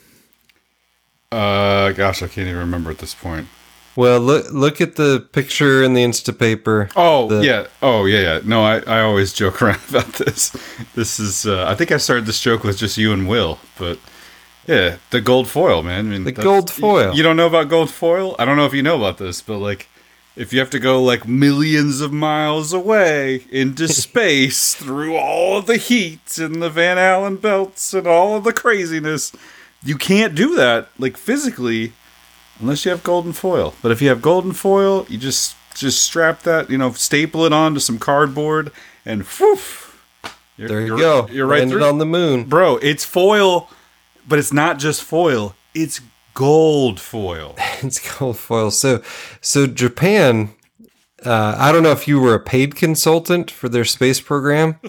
Uh, gosh, I can't even remember at this point. Well, look look at the picture in the Instapaper. Oh The- yeah. Oh yeah, yeah. No, I, I always joke around about this. This is uh, I think I started this joke with just you and Will, but yeah, the gold foil, man. I mean, The gold foil. You, you don't know about gold foil? I don't know if you know about this, but like if you have to go like millions of miles away into space through all of the heat and the Van Allen belts and all of the craziness, you can't do that like physically unless you have golden foil. But if you have golden foil, you just just strap that, you know, staple it onto some cardboard, and you're, There you go. You're right Landed through. on the moon, bro. It's foil, but it's not just foil. It's gold foil. it's gold foil. So, so Japan. Uh, I don't know if you were a paid consultant for their space program,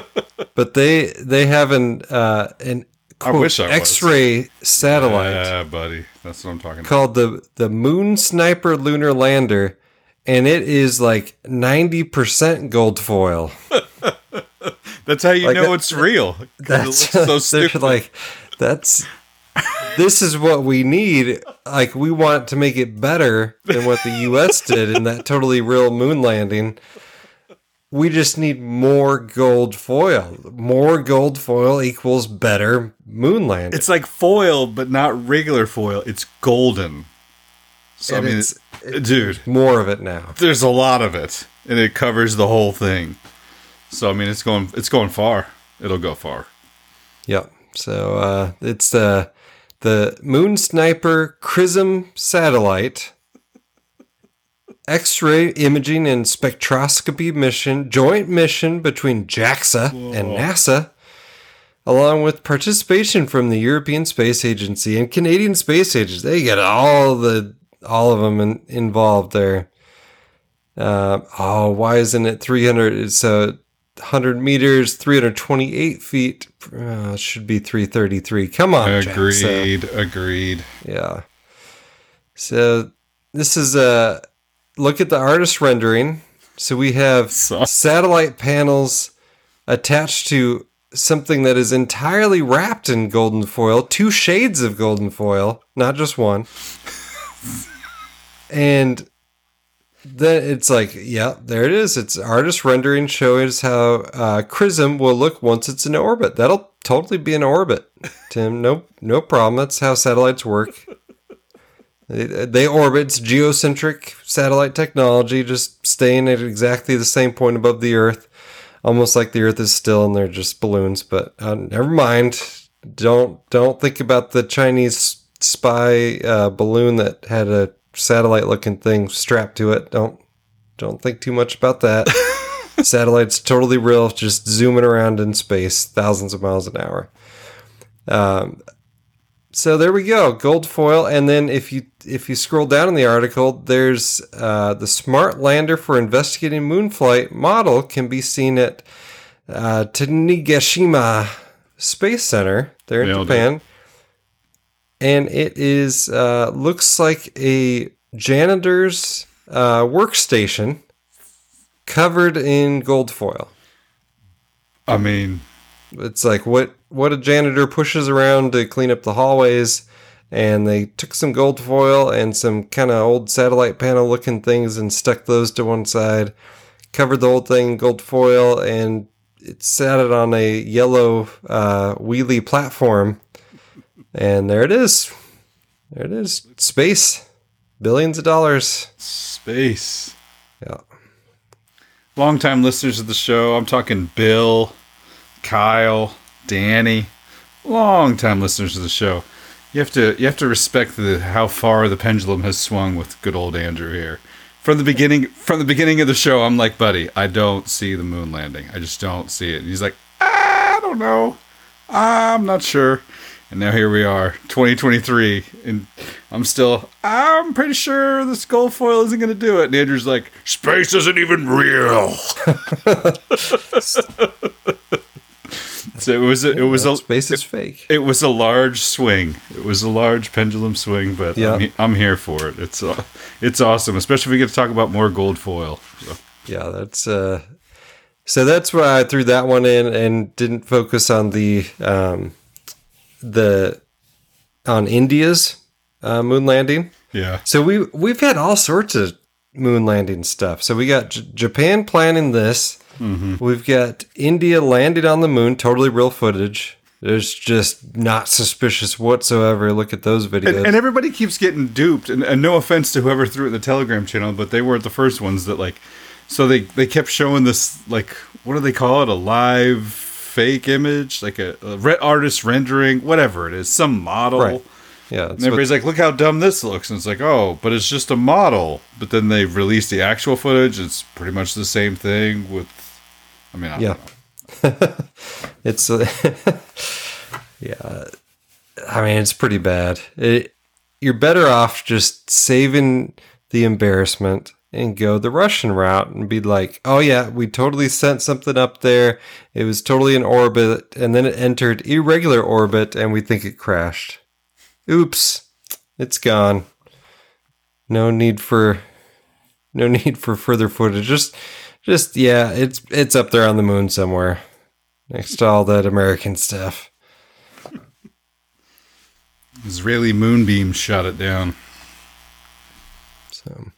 but they they have an uh, an quote, I was. X-ray satellite Yeah, buddy. That's what I'm talking about. called the the Moon Sniper Lunar Lander, and it is like ninety percent gold foil. That's how you Like know that- it's real. it That's looks so stupid. like that's this is what we need. Like we want to make it better than what the U.S. did in that totally real moon landing. We just need more gold foil. More gold foil equals better moon landing. It's like foil, but not regular foil. It's golden. So And I mean, it's- it's, dude, more of it now. there's a lot of it, and it covers the whole thing. So I mean, it's going, it's going far. It'll go far. Yep. So uh, it's uh, the Moon Sniper XRISM satellite X-ray imaging and spectroscopy mission, joint mission between JAXA and NASA, along with participation from the European Space Agency and Canadian Space Agency. They get all the all of them in, involved there. Uh, oh, why isn't it 300? So 100 meters, 328 feet. Uh, should be 333. Come on. Agreed. Agreed. Yeah. So this is a look at the artist rendering. So we have satellite panels attached to something that is entirely wrapped in golden foil, two shades of golden foil, not just one. and then it's like, yeah, there it is. It's artist rendering shows how uh, XRISM will look once it's in orbit. That'll totally be in orbit, Tim. No, no problem. That's how satellites work. They, they orbit. It's geocentric satellite technology, just staying at exactly the same point above the Earth, almost like the Earth is still, and they're just balloons. But uh, never mind. Don't don't think about the Chinese spy uh, balloon that had a satellite-looking thing strapped to it. Don't don't think too much about that. Satellite's totally real, just zooming around in space, thousands of miles an hour. Um, so there we go, gold foil. And then if you if you scroll down in the article, there's uh, the smart lander for investigating moon flight model can be seen at uh, Tanegashima Space Center there in Nailed Japan, and it is uh, looks like a janitor's uh, workstation covered in gold foil. I mean, it's like what what a janitor pushes around to clean up the hallways, and they took some gold foil and some kind of old satellite panel looking things and stuck those to one side, covered the whole thing in gold foil, and it sat it on a yellow uh, wheelie platform, and there it is. There it is. Space, billions of dollars. Space. Yeah. Longtime listeners of the show. I'm talking Bill, Kyle, Danny. Longtime listeners of the show. You have to you have to respect the how far the pendulum has swung with good old Andrew here. From the beginning from the beginning of the show, I'm like, buddy, I don't see the moon landing. I just don't see it. And he's like, ah, I don't know. I'm not sure. And now here we are, 2023, and I'm still, I'm pretty sure this gold foil isn't going to do it. And Andrew's like, space isn't even real. so it was, a, it was a space is fake. It was a large swing. It was a large pendulum swing, but Yeah. I'm, I'm here for it. It's, uh, it's awesome, especially if we get to talk about more gold foil. So. Yeah, that's uh so that's why I threw that one in and didn't focus on the um the on India's uh, moon landing. Yeah. So we we've had all sorts of moon landing stuff. So we got J- Japan planning this. Mhm. We've got India landed on the moon, totally real footage. There's just not suspicious whatsoever. Look at those videos. And, and everybody keeps getting duped. And, and no offense to whoever threw it in the Telegram channel, but they weren't the first ones that like. So they they kept showing this like what do they call it? A live fake image, like a, a re- artist rendering, whatever it is, some model. Right. Yeah, And everybody's like, "Look how dumb this looks," and it's like, "Oh, but it's just a model." But then they release the actual footage. It's pretty much the same thing. With, I mean, I yeah don't know. it's uh, yeah i mean it's pretty bad it, you're better off just saving the embarrassment and go the russian route and be like oh yeah we totally sent something up there. It was totally in orbit and then it entered irregular orbit and we think it crashed. Oops it's gone. No need for no need for further footage. Just just yeah it's it's up there on the moon somewhere next to all that american stuff. Israeli moonbeam shot it down. so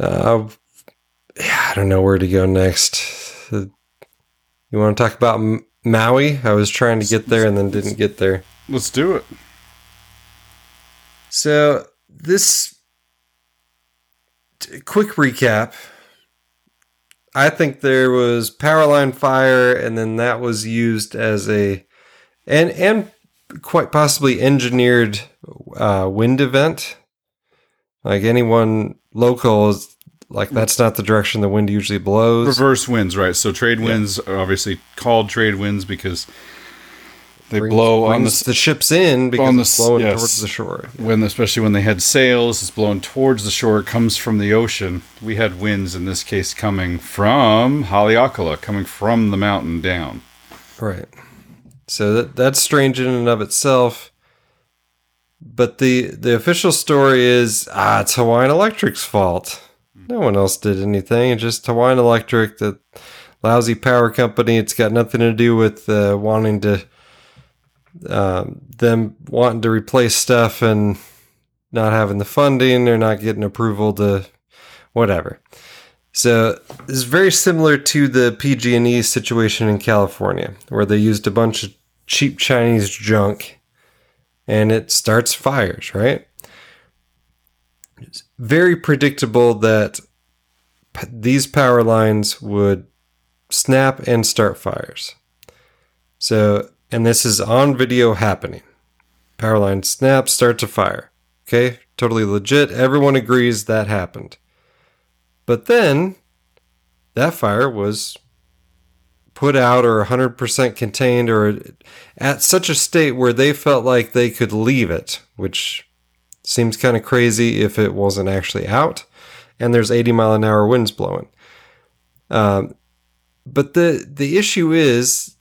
uh yeah, i don't know where to go next you want to talk about M- maui i was trying to get there and then didn't get there Let's do it. So this t- quick recap. I think there was power line fire, and then that was used as a and and quite possibly engineered uh, wind event. Like anyone local is like that's not the direction the wind usually blows. Reverse winds, right? So trade winds are obviously called trade winds because they Brings- blow on the, the ships in because the it's blowing yes. towards the shore. When especially when they had sails, it's blowing towards the shore. It comes from the ocean. We had winds in this case coming from Haleakala, coming from the mountain down. Right. So that that's strange in and of itself. But the the official story is ah, it's Hawaiian Electric's fault. No one else did anything. Just Hawaiian Electric, the lousy power company. It's got nothing to do with uh, wanting to um, them wanting to replace stuff and not having the funding or not getting approval to whatever. So it's very similar to the PG&E situation in California, where they used a bunch of cheap Chinese junk, and it starts fires. Right? Very predictable that p- these power lines would snap and start fires. So, and this is on video happening. Power line snap, starts a fire. Okay, totally legit. Everyone agrees that happened. But then that fire was put out or 100% contained or at such a state where they felt like they could leave it, which seems kind of crazy if it wasn't actually out and there's 80 mile an hour winds blowing. Um, but the the issue is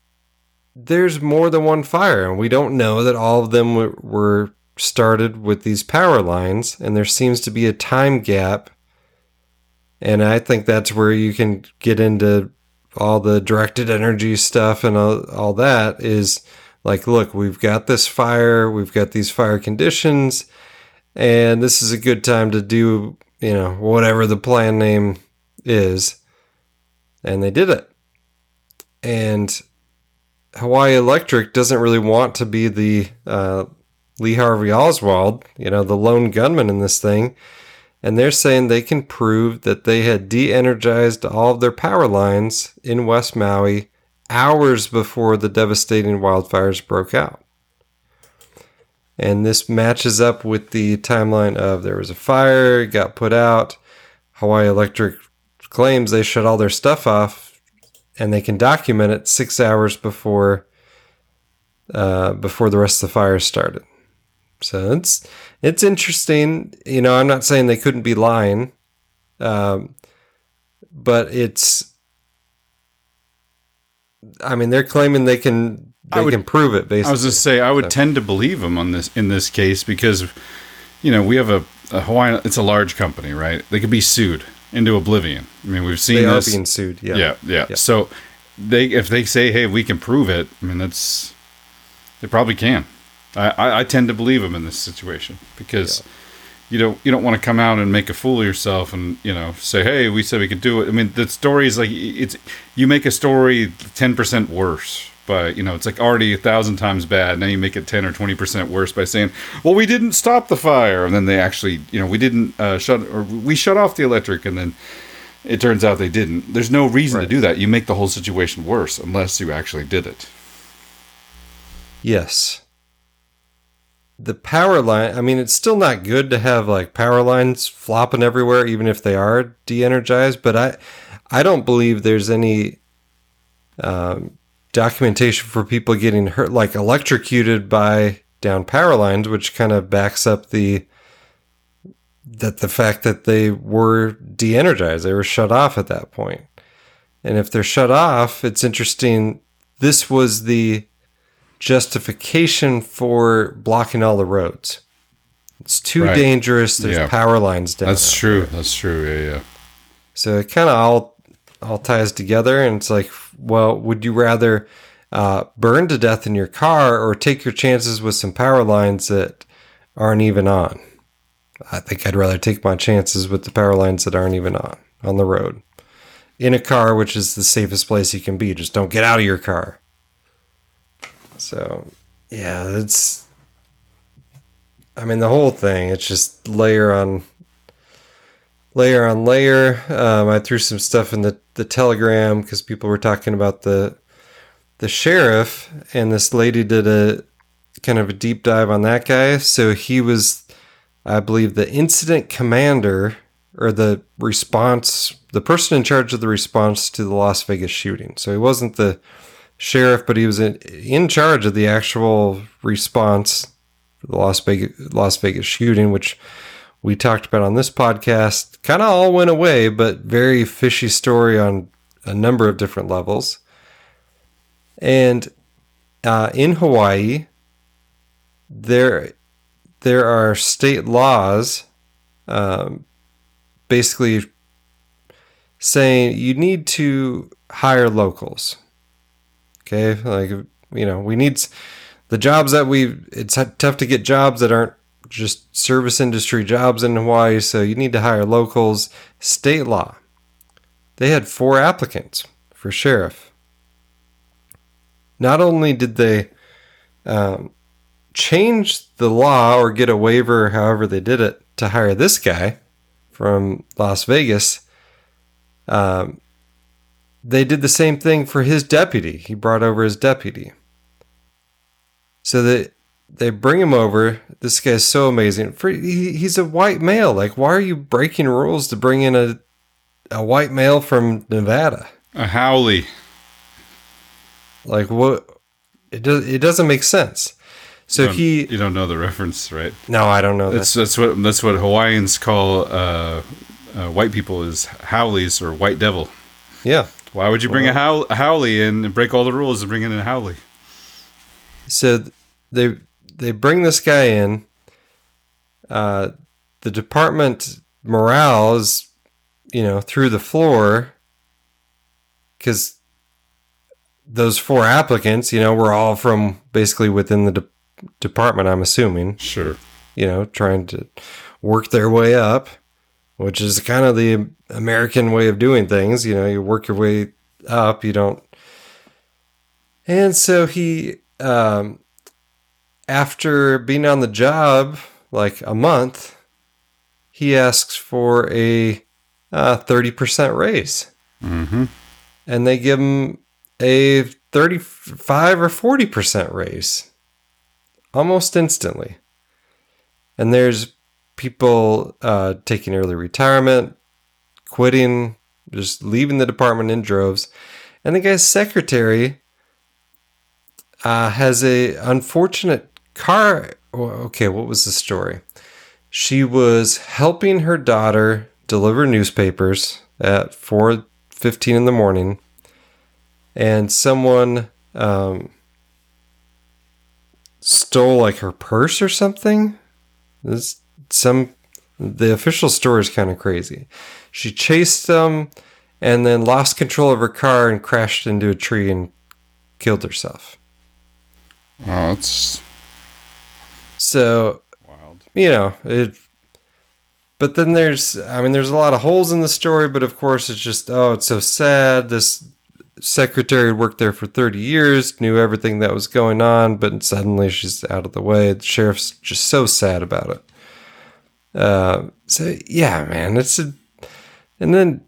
there's more than one fire, and we don't know that all of them were, were started with these power lines, and there seems to be a time gap. And I think that's where you can get into all the directed energy stuff and all, all that is like, look, we've got this fire, we've got these fire conditions, and this is a good time to do, you know, whatever the plan name is. And they did it. And Hawaii Electric doesn't really want to be the uh, Lee Harvey Oswald, you know, the lone gunman in this thing. And they're saying they can prove that they had de energized all of their power lines in West Maui hours before the devastating wildfires broke out. And this matches up with the timeline of there was a fire, got put out. Hawaii Electric claims they shut all their stuff off and they can document it six hours before uh, before the rest of the fire started. So it's it's interesting. You know, I'm not saying they couldn't be lying, um, but it's. I mean, they're claiming they can they would- can prove it. Basically, I was just say I would So- tend to believe them on this in this case because you know we have a, a Hawaiian. It's a large company, right? They could be sued into oblivion. I mean, we've seen They are being sued, yeah. yeah, yeah. Yeah. So they if they say, hey, we can prove it. I mean, that's they probably can. I, I, I tend to believe them in this situation because. You don't you don't want to come out and make a fool of yourself and you know say hey we said we could do it. I mean the story is like it's you make a story ten percent worse by you know it's like already a thousand times bad. Now you make it ten or twenty percent worse by saying well we didn't stop the fire and then they actually you know we didn't uh, shut or we shut off the electric and then it turns out they didn't. There's no reason to do that. You make the whole situation worse unless you actually did it. Yes. The power line, I mean, it's still not good to have like power lines flopping everywhere, even if they are de energized, but I, I don't believe there's any um, documentation for people getting hurt, like electrocuted by down power lines, which kind of backs up the that the fact that they were de-energized, they were shut off at that point. And if they're shut off, it's interesting. This was the justification for blocking all the roads. It's too Right. dangerous. There's Yeah. power lines down. That's there. true. That's true. Yeah, yeah. So it kind of all all ties together, and it's like, well, would you rather uh, burn to death in your car or take your chances with some power lines that aren't even on? I think I'd rather take my chances with the power lines that aren't even on on the road in a car, which is the safest place you can be. Just don't get out of your car. So, yeah, it's. I mean, the whole thing. It's just layer on layer on layer. Um, I threw some stuff in the the Telegram because people were talking about the the sheriff, and this lady did a kind of a deep dive on that guy. So he was, I believe, the incident commander or the response, the person in charge of the response to the Las Vegas shooting. So he wasn't the sheriff, but he was in, in charge of the actual response the Las Vegas Las Vegas shooting, which we talked about on this podcast. Kind of all went away, but very fishy story on a number of different levels. And uh, in Hawaii, there there are state laws, um, basically saying you need to hire locals. Okay, like you know, we need the jobs that we. It's tough to get jobs that aren't just service industry jobs in Hawaii, so you need to hire locals. State law. they had four applicants for sheriff. Not only did they um, change the law or get a waiver, however they did it, to hire this guy from Las Vegas, um, they did the same thing for his deputy. He brought over his deputy. So they they bring him over. This guy's so amazing. For he, he's a white male. Like, why are you breaking rules to bring in a a white male from Nevada? A haole. Like what? It does. It doesn't make sense. So you he. you don't know the reference, right? No, I don't know That's that's what that's what Hawaiians call uh, uh, white people is haoles or white devil. Yeah. Why would you bring a, howl, a haole in and break all the rules and bring in a haole? So they they bring this guy in. Uh, the department morale is, you know, through the floor because those four applicants, you know, were all from basically within the de- department. I'm assuming. Sure. You know, trying to work their way up, which is kind of the American way of doing things. You know, you work your way up. You don't. And so he, um, after being on the job like a month, he asks for a uh, 30% raise. Mm-hmm. And they give him a 35 or 40% raise almost instantly. And there's people uh, taking early retirement, quitting, just leaving the department in droves. And the guy's secretary uh, has a unfortunate car. Okay, what was the story? She was helping her daughter deliver newspapers at four fifteen in the morning, and someone um, stole like her purse or something. This some the official story is kind of crazy. She chased them and then lost control of her car and crashed into a tree and killed herself. It's So, Wild. you know, it. But then there's, I mean, there's a lot of holes in the story. But of course, it's just, oh, it's so sad. This secretary worked there for 30 years, knew everything that was going on, but suddenly she's out of the way. The sheriff's just so sad about it. Uh, so yeah, man, it's a, and then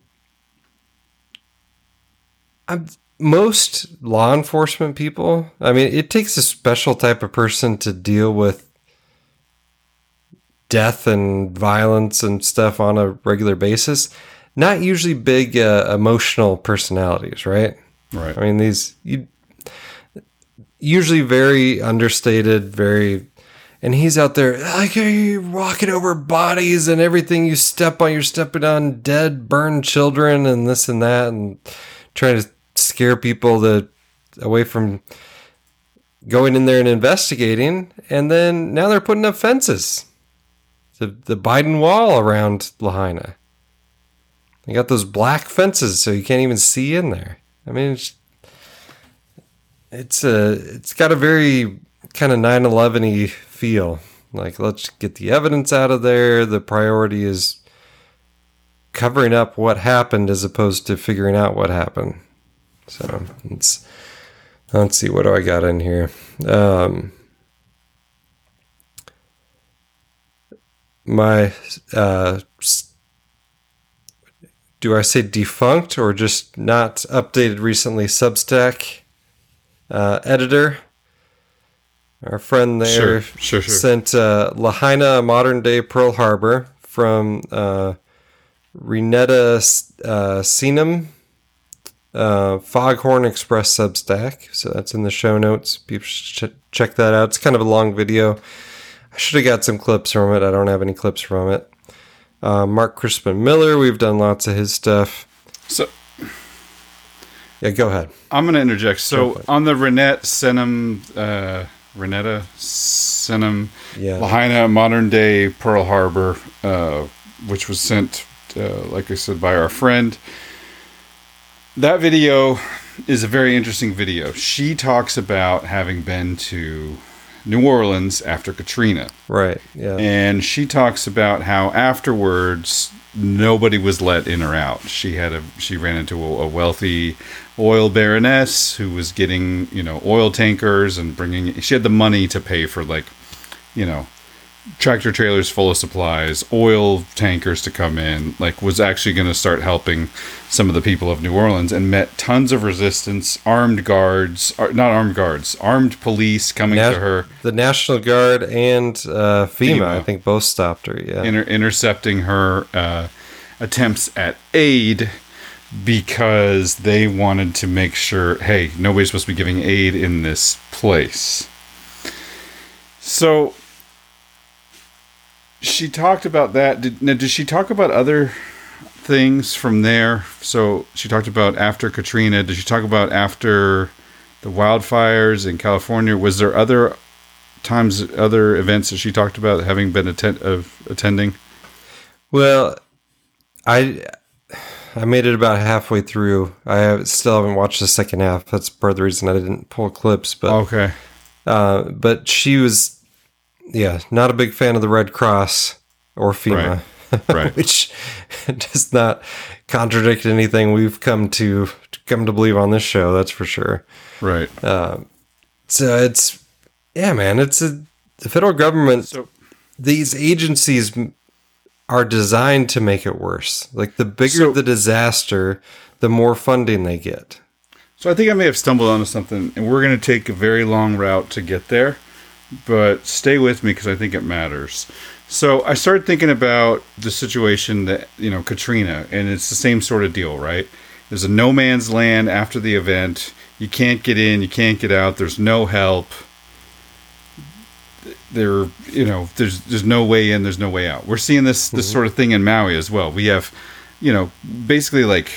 I'm, most law enforcement people, I mean, it takes a special type of person to deal with death and violence and stuff on a regular basis. Not usually big uh, emotional personalities, right? Right. I mean, these you usually very understated, very. And he's out there like you're walking over bodies and everything you step on, you're stepping on dead, burned children and this and that, and trying to scare people to away from going in there and investigating. And then now they're putting up fences, the the Biden wall around Lahaina. They got those black fences, so you can't even see in there. I mean, it's it's a it's got a very kind of 9/11y feel. Like let's get the evidence out of there. The priority is covering up what happened as opposed to figuring out what happened. So it's let's see what do I got in here. Um, my uh, do I say defunct or just not updated recently? Substack uh, editor, our friend there, Sure, sure, sure. sent uh, Lahaina, modern day Pearl Harbor from uh, Renetta uh, uh, Foghorn Express Substack. So that's in the show notes. People should ch- check that out. It's kind of a long video. I should have got some clips from it. I don't have any clips from it. Uh, Mark Crispin Miller, we've done lots of his stuff. So, yeah, go ahead. I'm going to interject. So on the Renette Senum, uh, Renetta Senum, Yeah. Lahaina, modern day Pearl Harbor, uh, which was sent, uh, like I said, by our friend. That video is a very interesting video. She talks about having been to New Orleans after Katrina. Right. Yeah. And she talks about how afterwards nobody was let in or out. She had a she ran into a, a wealthy oil baroness who was getting you know oil tankers and bringing. She had the money to pay for like you know tractor trailers full of supplies, oil tankers to come in, like was actually going to start helping some of the people of New Orleans and met tons of resistance, armed guards, or not armed guards, armed police coming Nat- to her, The National Guard and uh, FEMA, FEMA. I think, both stopped her. Yeah. inter- intercepting her uh, attempts at aid because they wanted to make sure, hey, nobody's supposed to be giving aid in this place. So she talked about that. Did, now, did she talk about other things from there? So she talked about after Katrina. Did she talk about after the wildfires in California? Was there other times, other events that she talked about having been attend of attending? Well, I I made it about halfway through. I still haven't watched the second half. That's part of the reason I didn't pull clips. But Okay. uh, but she was, yeah, not a big fan of the Red Cross or FEMA, Right. which does not contradict anything we've come to come to believe on this show. That's for sure. Right. Uh, so it's yeah, man. It's a the federal government. So, these agencies are designed to make it worse. Like the bigger the disaster, the more funding they get. So I think I may have stumbled onto something, and we're going to take a very long route to get there. But stay with me because I think it matters. So I started thinking about the situation that you know Katrina, and it's the same sort of deal, right? There's a no man's land after the event. You can't get in, you can't get out. There's no help. There, you know, there's there's no way in, there's no way out. We're seeing this this mm-hmm. sort of thing in Maui as well. We have, you know, basically like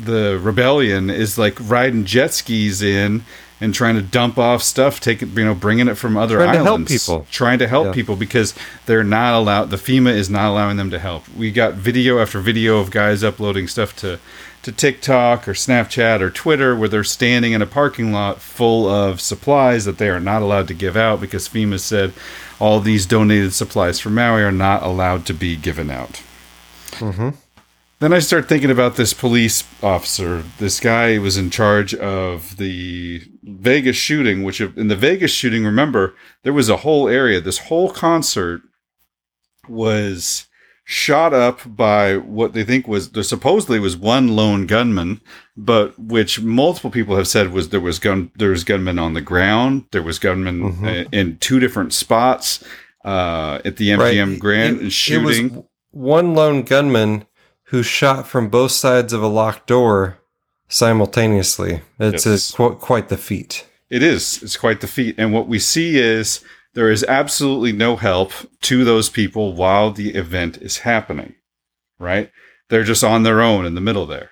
the rebellion is like riding jet skis in and trying to dump off stuff, taking you know, bringing it from other Trying to help islands, people. trying to help Yeah. people because they're not allowed. The FEMA is not allowing them to help. We got video after video of guys uploading stuff to to TikTok or Snapchat or Twitter where they're standing in a parking lot full of supplies that they are not allowed to give out because FEMA said all these donated supplies from Maui are not allowed to be given out. Mm-hmm. Then I start thinking about this police officer. This guy was in charge of the Vegas shooting, which in the Vegas shooting, remember, there was a whole area. This whole concert was shot up by what they think was there supposedly was one lone gunman, but which multiple people have said was there was gun there was gunmen on the ground, there was gunmen Mm-hmm. uh, in two different spots uh, at the MGM Grand and shooting. It was one lone gunman who shot from both sides of a locked door simultaneously. It's Yes. a, qu- quite the feat. It is. It's quite the feat. And what we see is there is absolutely no help to those people while the event is happening, right? They're just on their own in the middle there.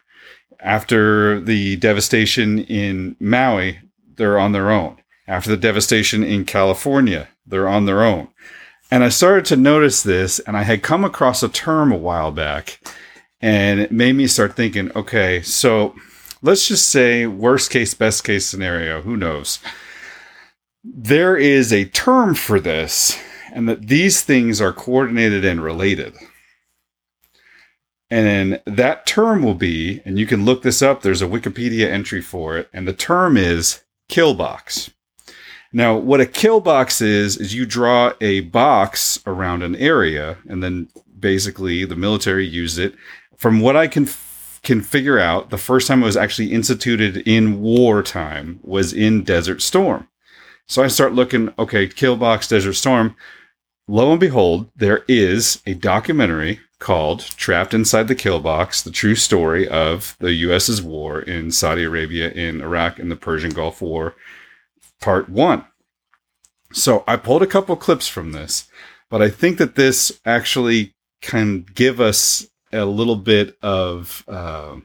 After the devastation in Maui, they're on their own. After the devastation in California, they're on their own. And I started to notice this, and I had come across a term a while back, and it made me start thinking okay, so let's just say worst case, best case scenario, who knows? There is a term for this, and that these things are coordinated and related. And that term will be, and you can look this up, there's a Wikipedia entry for it, and the term is kill box. Now, what a kill box is, is you draw a box around an area, and then basically the military used it. From what I can can figure out, the first time it was actually instituted in wartime was in Desert Storm. So I start looking, okay, kill box, Desert Storm. Lo and behold, there is a documentary called Trapped Inside the Kill Box, the true story of the US's war in Saudi Arabia, in Iraq, and the Persian Gulf War, part one. So I pulled a couple clips from this, but I think that this actually can give us a little bit of uh,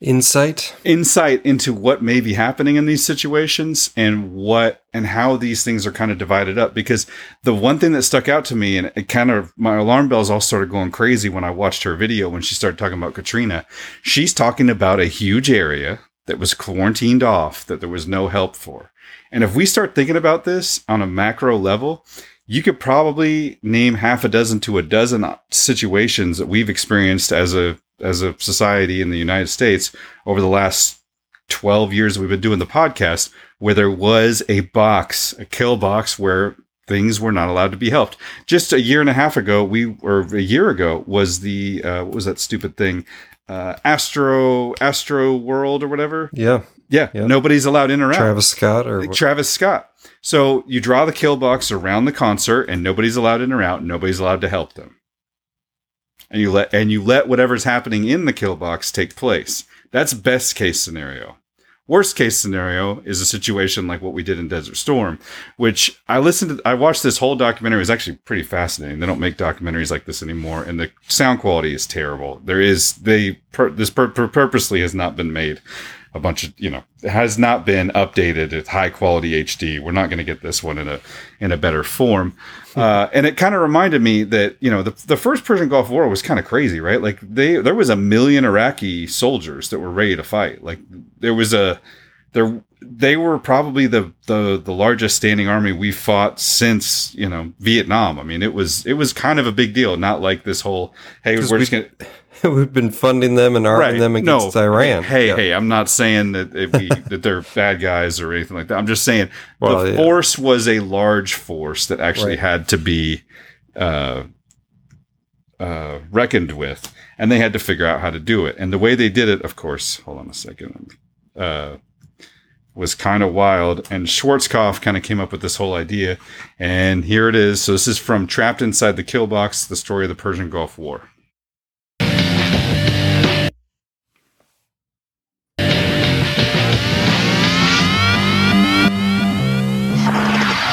Insight. insight into what may be happening in these situations and what and how these things are kind of divided up. Because the one thing that stuck out to me and it kind of my alarm bells all started going crazy when I watched her video when she started talking about Katrina. She's talking about a huge area that was quarantined off that there was no help for. And if we start thinking about this on a macro level you could probably name half a dozen to a dozen situations that we've experienced as a as a society in the United States over the last 12 years we've been doing the podcast where there was a box, a kill box where things were not allowed to be helped. Just a year and a half ago, we or a year ago was the uh, what was that stupid thing? Uh, Astro Astro World or whatever. Yeah. Yeah, nobody's allowed in or out. Travis Scott or Travis Scott. So you draw the kill box around the concert, and nobody's allowed in or out. Nobody's allowed to help them. And you let and you let whatever's happening in the kill box take place. That's best case scenario. Worst case scenario is a situation like what we did in Desert Storm, which I listened to. I watched this whole documentary. It was actually pretty fascinating. They don't make documentaries like this anymore, and the sound quality is terrible. There is they pur- this pur- pur- purposely has not been made a bunch of you know it has not been updated at high quality HD. We're not going to get this one in a in a better form. Uh, and it kind of reminded me that you know the the first Persian Gulf War was kind of crazy, right? Like they there was a million Iraqi soldiers that were ready to fight. Like there was a there they were probably the the the largest standing army we fought since you know Vietnam. I mean it was it was kind of a big deal. Not like this whole hey, we're we- just gonna We've been funding them and arming them against Iran. Hey, Yeah. hey, I'm not saying that we, that they're bad guys or anything like that. I'm just saying Well, the yeah. force was a large force that actually Right. had to be uh, uh, reckoned with, and they had to figure out how to do it. And the way they did it, of course, hold on a second, uh, was kind of wild. And Schwarzkopf kind of came up with this whole idea, and here it is. So this is from Trapped Inside the Kill Box: The Story of the Persian Gulf War.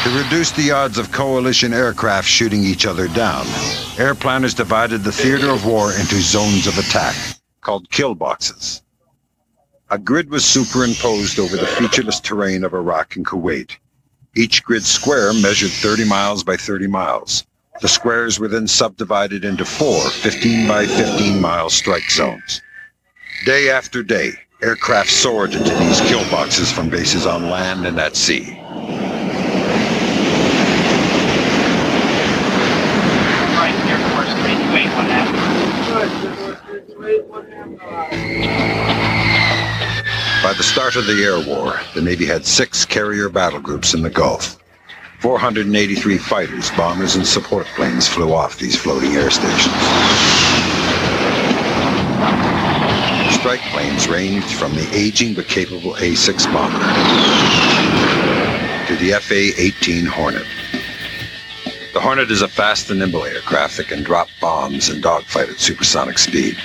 To reduce the odds of coalition aircraft shooting each other down, air planners divided the theater of war into zones of attack, called kill boxes. A grid was superimposed over the featureless terrain of Iraq and Kuwait. Each grid square measured 30 miles by 30 miles. The squares were then subdivided into four 15 by 15 mile strike zones. Day after day, aircraft soared into these kill boxes from bases on land and at sea. By the start of the air war, the Navy had six carrier battle groups in the Gulf. 483 fighters, bombers, and support planes flew off these floating air stations. Strike planes ranged from the aging but capable A-6 bomber to the FA-18 Hornet. The Hornet is a fast and nimble aircraft that can drop bombs and dogfight at supersonic speed.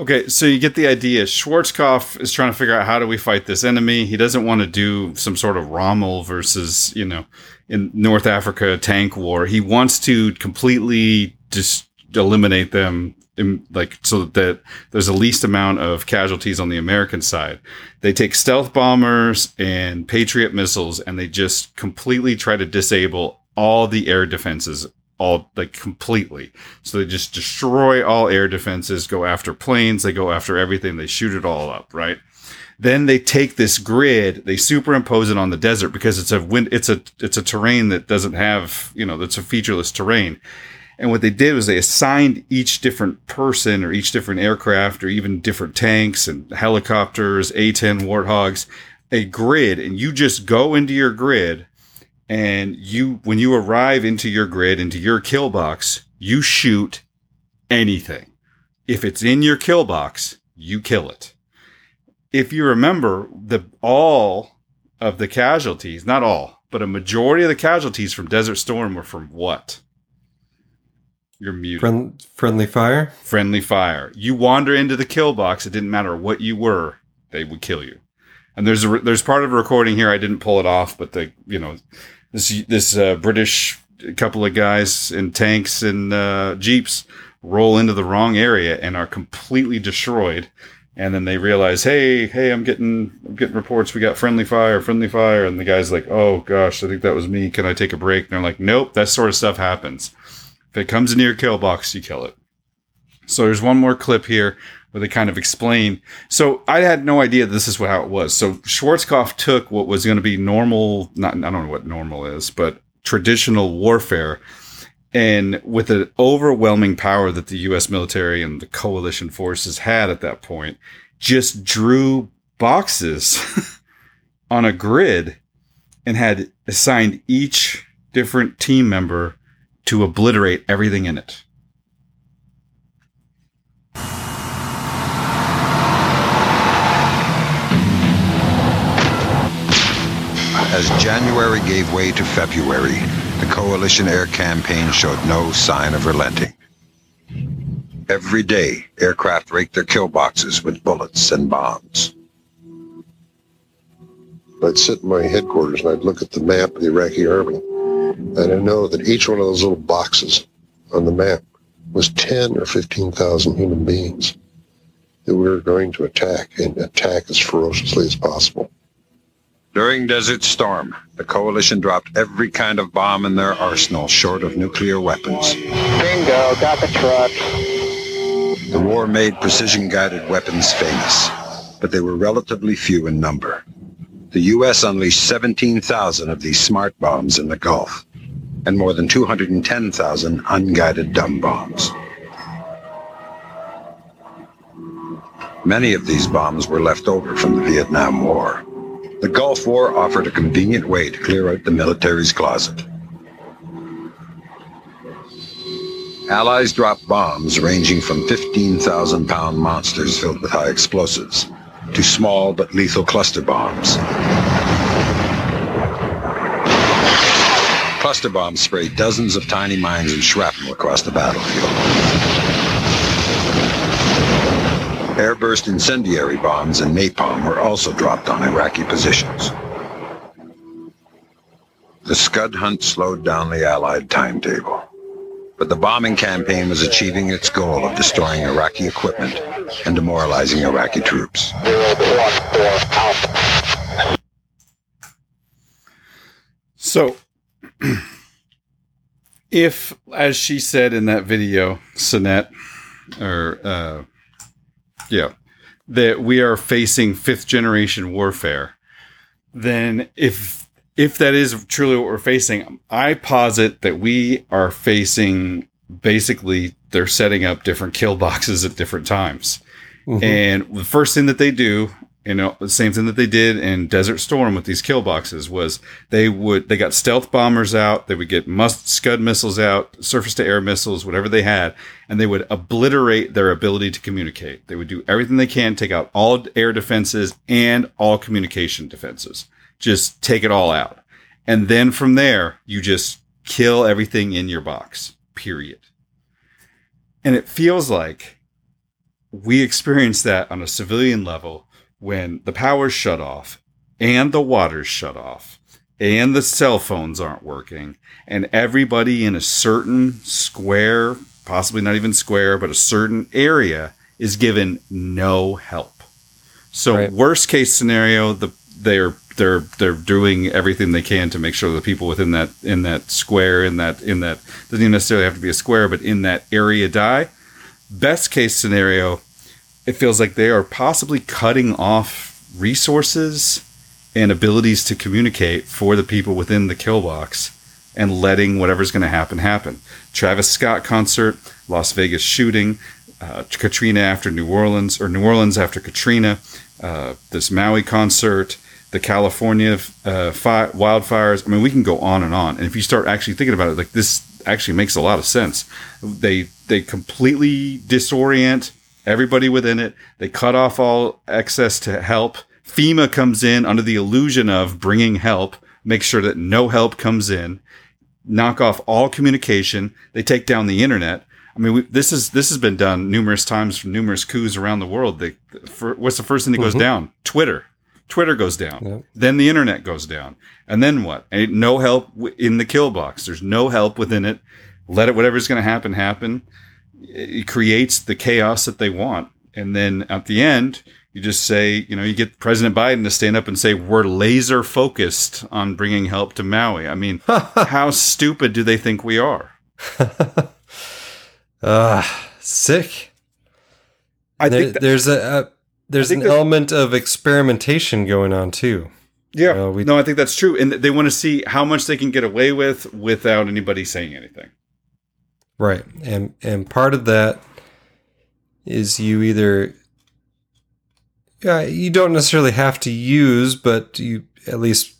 Okay, so you get the idea. Schwarzkopf is trying to figure out how do we fight this enemy. He doesn't want to do some sort of Rommel versus, you know, in North Africa tank war. He wants to completely just eliminate them, in, like so that there's the least amount of casualties on the American side. They take stealth bombers and Patriot missiles, and they just completely try to disable all the air defenses all like completely. So they just destroy all air defenses, go after planes, they go after everything, they shoot it all up, right? Then they take this grid, they superimpose it on the desert because it's a wind, it's a it's a terrain that doesn't have, you know, that's a featureless terrain. And what they did was they assigned each different person or each different aircraft or even different tanks and helicopters, A-10 Warthogs, a grid, and you just go into your grid and you when you arrive into your grid into your kill box you shoot anything if it's in your kill box you kill it if you remember the all of the casualties not all but a majority of the casualties from desert storm were from what you're muted Friend, friendly fire. friendly fire. You wander into the kill box. It didn't matter what you were; they would kill you. And there's a, there's part of a recording here. I didn't pull it off, but the you know this this uh, British couple of guys in tanks and uh, jeeps roll into the wrong area and are completely destroyed. And then they realize, hey, hey, I'm getting I'm getting reports. We got friendly fire, friendly fire. And the guy's like, oh gosh, I think that was me. Can I take a break? And they're like, nope, that sort of stuff happens. If it comes into your kill box, you kill it. So there's one more clip here where they kind of explain. So I had no idea this is how it was. So Schwarzkopf took what was going to be normal, not, I don't know what normal is, but traditional warfare. And with an overwhelming power that the US military and the coalition forces had at that point, just drew boxes on a grid and had assigned each different team member to obliterate everything in it. As January gave way to February, the coalition air campaign showed no sign of relenting. Every day, aircraft raked their kill boxes with bullets and bombs. I'd sit in my headquarters and I'd look at the map of the Iraqi army, and I know that each one of those little boxes on the map was 10 or 15,000 human beings that we were going to attack and attack as ferociously as possible. During Desert Storm, the coalition dropped every kind of bomb in their arsenal short of nuclear weapons. Bingo, got the truck. The war made precision guided weapons famous, but they were relatively few in number. The U.S. unleashed 17,000 of these smart bombs in the Gulf, and more than 210,000 unguided dumb bombs. Many of these bombs were left over from the Vietnam War. The Gulf War offered a convenient way to clear out the military's closet. Allies dropped bombs ranging from 15,000 pound monsters filled with high explosives to small but lethal cluster bombs. Cluster bombs sprayed dozens of tiny mines and shrapnel across the battlefield. Airburst incendiary bombs and napalm were also dropped on Iraqi positions. The Scud hunt slowed down the Allied timetable. But the bombing campaign was achieving its goal of destroying Iraqi equipment and demoralizing Iraqi troops. So, if, as she said in that video, Sinette, or, uh, yeah, that we are facing fifth generation warfare, then if if that is truly what we're facing, I posit that we are facing basically they're setting up different kill boxes at different times. Mhm. And the first thing that they do, you know, the same thing that they did in Desert Storm with these kill boxes was they would they got stealth bombers out, they would get must scud missiles out, surface to air missiles, whatever they had, and they would obliterate their ability to communicate. They would do everything they can, take out all air defenses and all communication defenses. Just take it all out. And then from there, you just kill everything in your box. Period. And it feels like we experience that on a civilian level when the power's shut off and the water's shut off and the cell phones aren't working and everybody in a certain square, possibly not even square, but a certain area is given no help. So worst case scenario, the they're they're they're doing everything they can to make sure the people within that in that square in that in that doesn't even necessarily have to be a square, but in that area die. Best case scenario, it feels like they are possibly cutting off resources and abilities to communicate for the people within the kill box and letting whatever's going to happen happen. Travis Scott concert, Las Vegas shooting, uh, Katrina after New Orleans, or New Orleans after Katrina, uh, this Maui concert, the California uh, fi- wildfires. I mean, we can go on and on. And if you start actually thinking about it, like this actually makes a lot of sense. They they completely disorient everybody within it. They cut off all access to help. FEMA comes in under the illusion of bringing help, make sure that no help comes in, knock off all communication. They take down the internet. I mean, we, this is this has been done numerous times from numerous coups around the world. They, for, what's the first thing that goes Mhm. down? Twitter. Twitter goes down. Then the internet goes down. And then what? Ain't no help in the kill box. There's no help within it. Let it, whatever's going to happen, happen. It creates the chaos that they want. And then at the end, you just say, you know, you get President Biden to stand up and say, we're laser focused on bringing help to Maui. I mean, how stupid do they think we are? Ah, sick. I There- think that- there's a, a there's an element of experimentation going on too. Yeah, Uh, we- no, I think that's true, and they want to see how much they can get away with without anybody saying anything. Right. And and part of that is you either yeah, you don't necessarily have to use, but you at least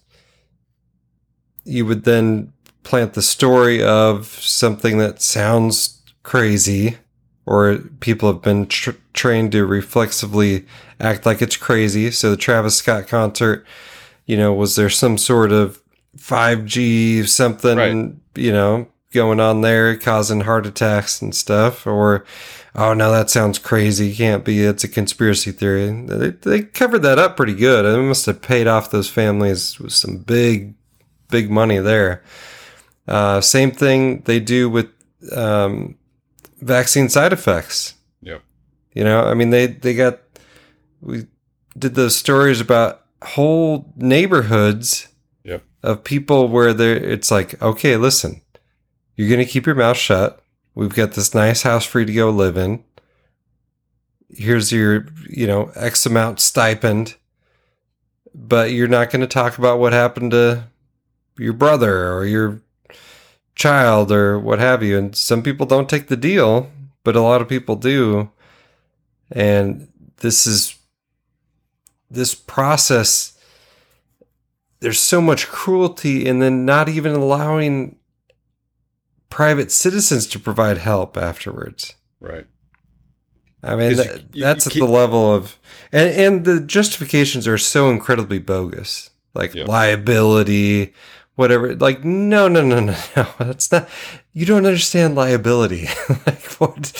you would then plant the story of something that sounds crazy or people have been tr- trained to reflexively act like it's crazy. So the Travis Scott concert, you know, was there some sort of 5G something, you know, going on there causing heart attacks and stuff or oh no that sounds crazy can't be it's a conspiracy theory they, they covered that up pretty good it must have paid off those families with some big big money there uh, same thing they do with um, vaccine side effects Yep. you know, I mean, they they got we did those stories about whole neighborhoods Yep. of people where they're it's like, okay, listen, you're gonna keep your mouth shut. We've got this nice house for you to go live in. Here's your, you know, X amount stipend, but you're not going to talk about what happened to your brother or your child or what have you. And some people don't take the deal, but a lot of people do. And this is this process. There's so much cruelty, and then not even allowing private citizens to provide help afterwards. Right. I mean, that, you- you- that's you at the level of, and and the justifications are so incredibly bogus, like liability, whatever. Like, no, no, no, no, no. That's not. You don't understand liability. like what?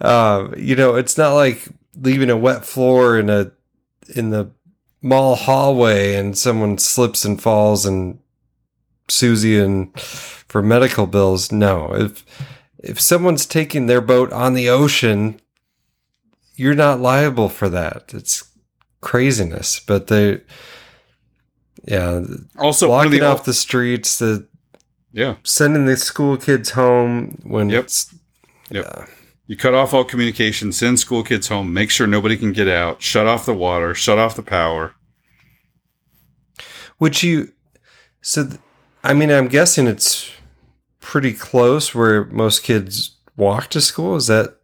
Um, you know, it's not like leaving a wet floor in a in the mall hallway and someone slips and falls and Susie and for medical bills. No, if if someone's taking their boat on the ocean, you're not liable for that. It's craziness. But they, yeah, Also, blocking the off the streets, the Yeah. sending the school kids home when it's Yep. You cut off all communication, send school kids home, make sure nobody can get out, shut off the water, shut off the power. Which you, so th- I mean, I'm guessing it's pretty close where most kids walk to school. Is that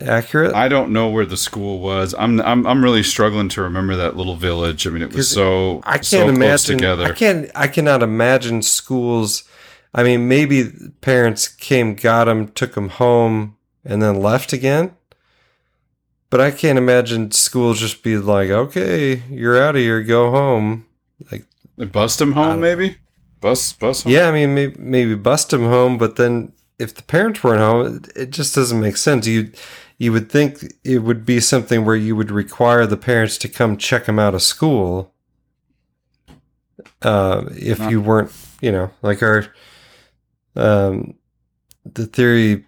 accurate? I don't know where the school was. I'm I'm I'm really struggling to remember that little village. I mean, it was so I can't so close imagine. together. I can't. I cannot imagine schools. I mean, maybe parents came, got them, took them home, and then left again. But I can't imagine schools just be like, "Okay, you're out of here. Go home." Like They bust them home, maybe. Bus bus. Home? Yeah, I mean, maybe, maybe bust him home, but then if the parents weren't home, it, just doesn't make sense. You you would think it would be something where you would require the parents to come check him out of school. Uh, if you weren't, you know, like our um, the theory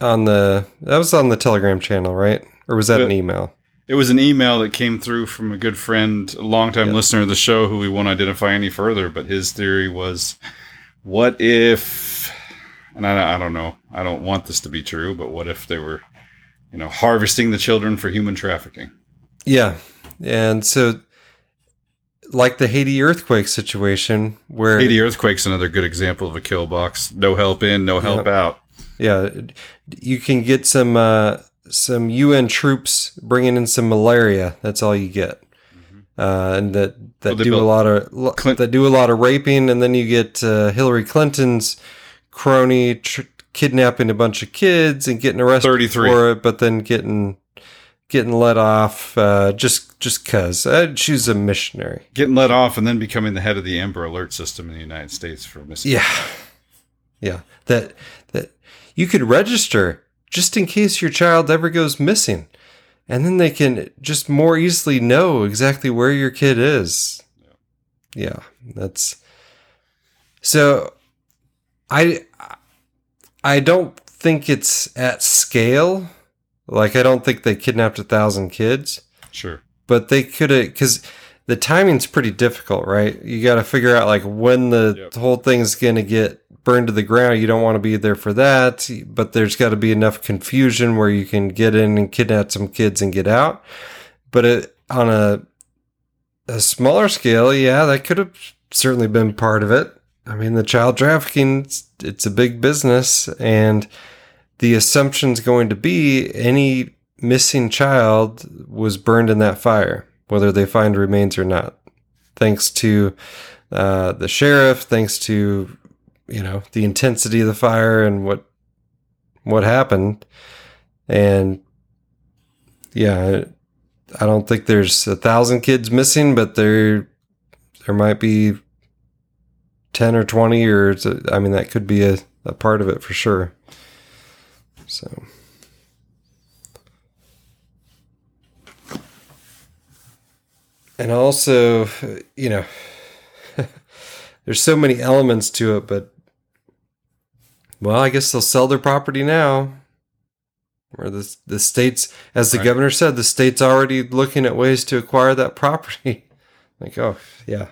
on the that was on the Telegram channel, right? Or was that an email? It was an email that came through from a good friend, a longtime listener of the show, who we won't identify any further. But his theory was, what if? And I, I don't know. I don't want this to be true, but what if they were, you know, harvesting the children for human trafficking? Yeah. And so like the Haiti earthquake situation where Haiti earthquake's another good example of a kill box. No help in, no help Yeah. out. Yeah, you can get some uh, some UN troops bringing in some malaria. That's all you get, uh, and that that Well, do a lot of lo- that do a lot of raping, and then you get uh, Hillary Clinton's crony tr- kidnapping a bunch of kids and getting arrested 33. for it, but then getting getting let off uh, just just cause uh, she's a missionary. Getting let off and then becoming the head of the Amber Alert system in the United States for missing. Yeah. Yeah. That that you could register just in case your child ever goes missing. And then they can just more easily know exactly where your kid is. Yeah. That's so I I don't think it's at scale. Like I don't think they kidnapped a thousand kids Sure. but they could have because the timing's pretty difficult right you got to figure out like when the whole thing's gonna get burned to the ground. You don't want to be there for that, but there's got to be enough confusion where you can get in and kidnap some kids and get out. But it, on a a smaller scale, yeah, that could have certainly been part of it. I mean, the child trafficking, it's, it's a big business, and the assumption's going to be any missing child was burned in that fire, whether they find remains or not. Thanks to uh, the sheriff, thanks to you know the intensity of the fire and what what happened, and yeah, I don't think there's a thousand kids missing, but there there might be ten or twenty, or I mean that could be a, a part of it for sure. So. And also, you know, there's so many elements to it, but well, I guess they'll sell their property now. Or the the states, as the Right. governor said, the state's already looking at ways to acquire that property. like, oh yeah,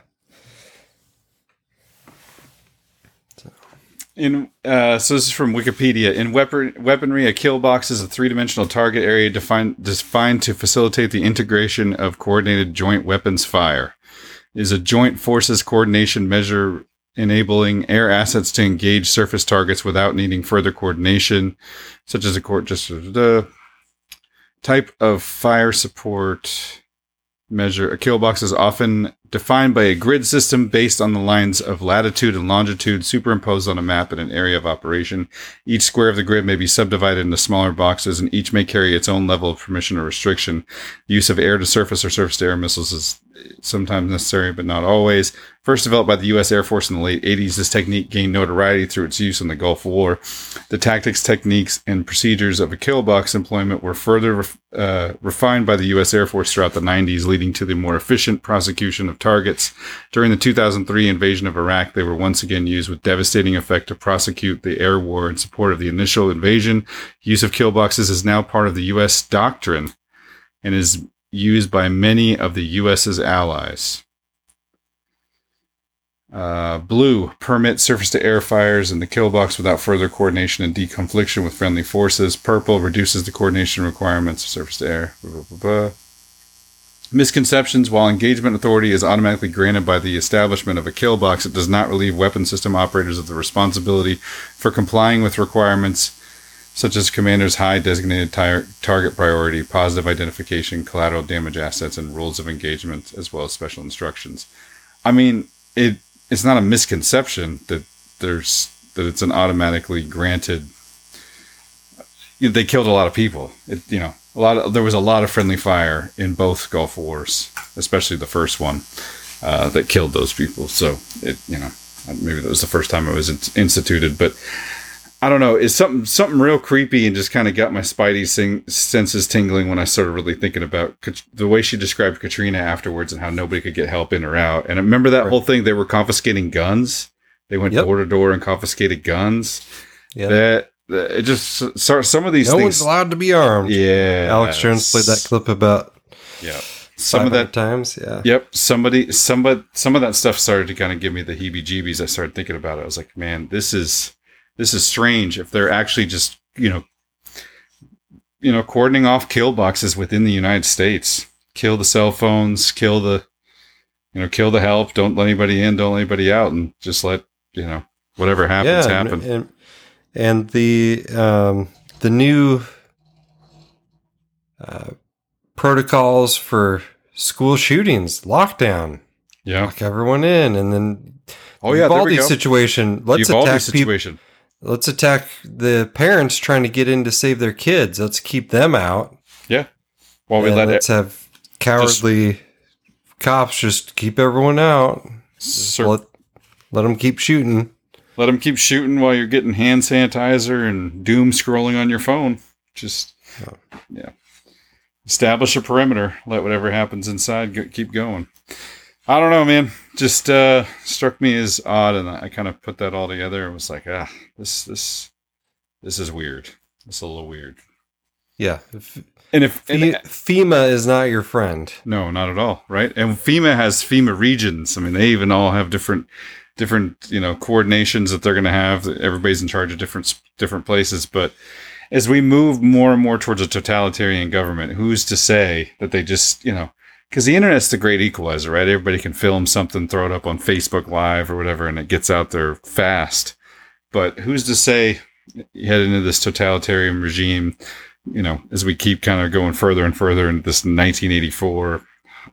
In uh, so this is from Wikipedia. In weapon, weaponry, a kill box is a three-dimensional target area defined defined to facilitate the integration of coordinated joint weapons fire. It is a joint forces coordination measure enabling air assets to engage surface targets without needing further coordination, such as a court just the type of fire support measure. A kill box is often defined by a grid system based on the lines of latitude and longitude superimposed on a map in an area of operation. Each square of the grid may be subdivided into smaller boxes, and each may carry its own level of permission or restriction. The use of air to surface or surface to air missiles is sometimes necessary, but not always. First developed by the U.S. Air Force in the late 80s, this technique gained notoriety through its use in the Gulf War. The tactics, techniques, and procedures of a kill box employment were further uh, refined by the U.S. Air Force throughout the 90s, leading to the more efficient prosecution of targets. During the 2003 invasion of Iraq, they were once again used with devastating effect to prosecute the air war in support of the initial invasion. Use of kill boxes is now part of the U.S. doctrine and is used by many of the U.S.'s allies. Uh, blue permit surface to air fires in the kill box without further coordination and deconfliction with friendly forces. Purple reduces the coordination requirements of surface to air. Blah, blah, blah. Misconceptions While engagement authority is automatically granted by the establishment of a kill box, it does not relieve weapon system operators of the responsibility for complying with requirements such as commander's high designated tar- target priority, positive identification, collateral damage assets, and rules of engagement, as well as special instructions. I mean, it it's not a misconception that there's that it's an automatically granted. You know, they killed a lot of people. It, you know, a lot of there was a lot of friendly fire in both Gulf Wars, especially the first one uh, that killed those people. So it, you know, maybe that was the first time it was in- instituted, but I don't know. It's something something real creepy and just kind of got my spidey sing- senses tingling when I started really thinking about Kat- the way she described Katrina afterwards and how nobody could get help in or out. And I remember that whole thing. They were confiscating guns. They went door to door and confiscated guns. Yeah. That, that it just so, some of these no things. one's allowed to be armed. Yeah, Alex Jones played that clip about Yeah. Some of that times. Yeah. Yep. Somebody, somebody, some of that stuff started to kind of give me the heebie-jeebies. I started thinking about it. I was like, man, this is this is strange. If they're actually just you know, you know, cordoning off kill boxes within the United States, kill the cell phones, kill the, you know, kill the help. Don't let anybody in. Don't let anybody out, and just let you know whatever happens and- happen. And, and the um, the new uh, protocols for school shootings, lockdown. Yeah, lock everyone in, and then Oh, yeah, there Uvalde we go. situation. Let's Uvalde attack situation. Let's attack the parents trying to get in to save their kids. Let's keep them out. Yeah. While we And let let's it- have cowardly cops just keep everyone out. Just let let them keep shooting. Let them keep shooting while you're getting hand sanitizer and doom scrolling on your phone. Just yeah, establish a perimeter. Let whatever happens inside go, keep going. I don't know, man. Just uh, struck me as odd, and I kind of put that all together and was like, ah, this this this is weird. It's a little weird. Yeah. And if Fe- and, FEMA is not your friend. no, not at all, right? And FEMA has FEMA regions. I mean, they even all have different different you know coordinations that they're going to have. Everybody's in charge of different different places, but as we move more and more towards a totalitarian government, who's to say that they just you know because the internet's the great equalizer, right? Everybody can film something, throw it up on Facebook Live or whatever, and it gets out there fast. But who's to say head into this totalitarian regime? You know, as we keep kind of going further and further into this 1984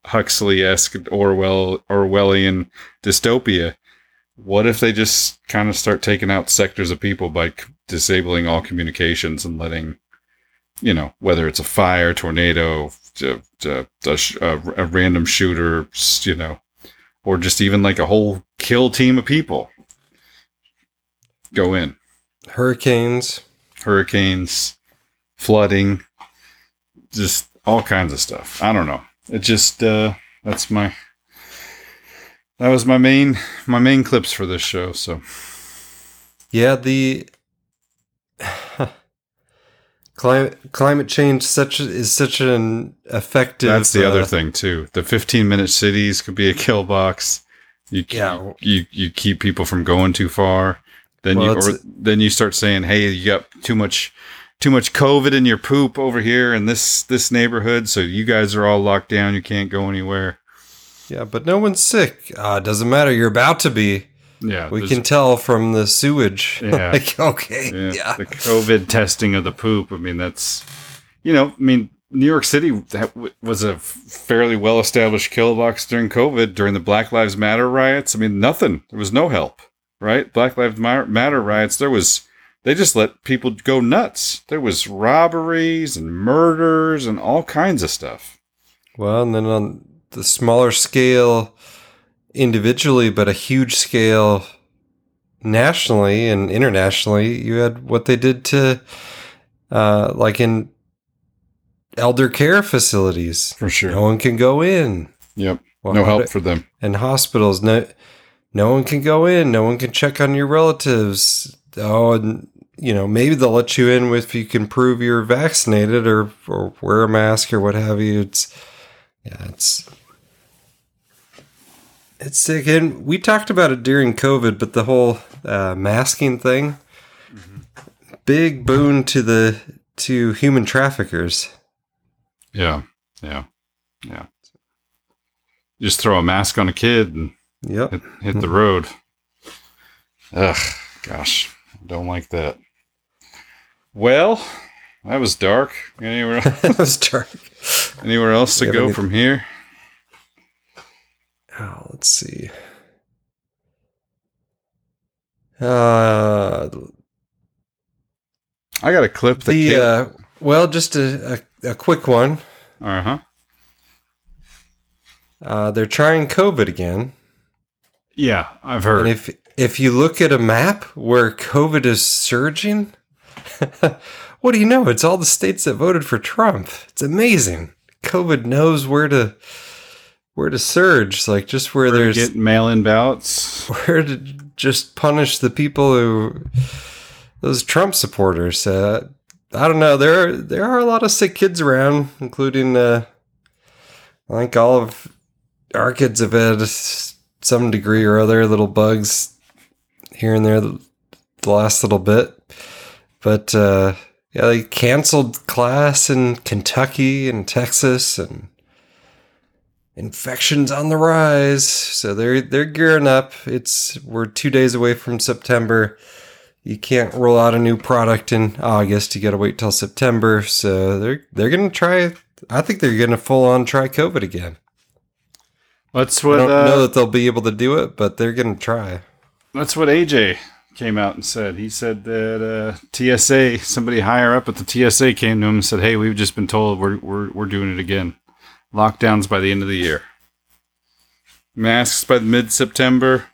Huxley-esque Orwell Orwellian dystopia. What if they just kind of start taking out sectors of people by c- disabling all communications and letting, you know, whether it's a fire, tornado, a, a, a, random shooter, you know, or just even like a whole kill team of people go in. Hurricanes, hurricanes, flooding, just all kinds of stuff. I don't know. It just uh that's my that was my main my main clips for this show. So Yeah, the climate climate change such is such an effective. that's the other uh, thing too. The 15 minute cities could be a kill box. You Yeah. you you keep people from going too far. Then Well, you or then you start saying, "Hey, you got too much too much COVID in your poop over here in this this neighborhood, so you guys are all locked down. You can't go anywhere." Yeah, but no one's sick. Uh, doesn't matter. You're about to be. Yeah, we can tell from the sewage. Yeah. like, okay. Yeah, Yeah. The COVID testing of the poop. I mean, that's, you know, I mean, New York City that w- was a f- fairly well established kill box during COVID, during the Black Lives Matter riots. I mean, nothing. There was no help, right? Black Lives Matter riots, there was, they just let people go nuts. There was robberies and murders and all kinds of stuff. Well, and then on the smaller scale, individually, but a huge scale nationally and internationally, you had what they did to, uh, like in elder care facilities. For sure. No one can go in. Yep. No help for them. And hospitals, no, no one can go in. No one can check on your relatives. Oh, and you know, maybe they'll let you in if you can prove you're vaccinated or, or wear a mask or what have you. It's, yeah, it's, it's sick. And we talked about it during COVID, but the whole uh, masking thing, big boon to the, to human traffickers. Yeah. Yeah. Yeah. Just throw a mask on a kid and yep. hit, hit the road. Ugh, gosh, don't like that. Well, that was dark. Anywhere else? that was dark. Anywhere else to go any- from here? Oh, let's see. Uh, I got a clip that the uh, well, just a, a, a quick one. Uh-huh. Uh, they're trying COVID again. Yeah, I've heard. And if if you look at a map where COVID is surging, what do you know? It's all the states that voted for Trump. It's amazing. COVID knows where to where to surge, like just where, Where there's get mail-in ballots. where to just punish the people who those Trump supporters. Uh, I don't know. There are, there are a lot of sick kids around, including uh, I think all of our kids have had some degree or other little bugs here and there the, the last little bit. But uh, yeah, they canceled class in Kentucky and Texas and infections on the rise. So they're they're gearing up. It's we're two days away from September. You can't roll out a new product in August. You got to wait till September. So they're they're gonna try. I think they're gonna full on try COVID again. That's what I don't uh, know that they'll be able to do it, but they're gonna try. That's what AJ came out and said. He said that uh, TSA, somebody higher up at the TSA came to him and said, "Hey, we've just been told we're we're we're doing it again. Lockdowns by the end of the year. Masks by mid September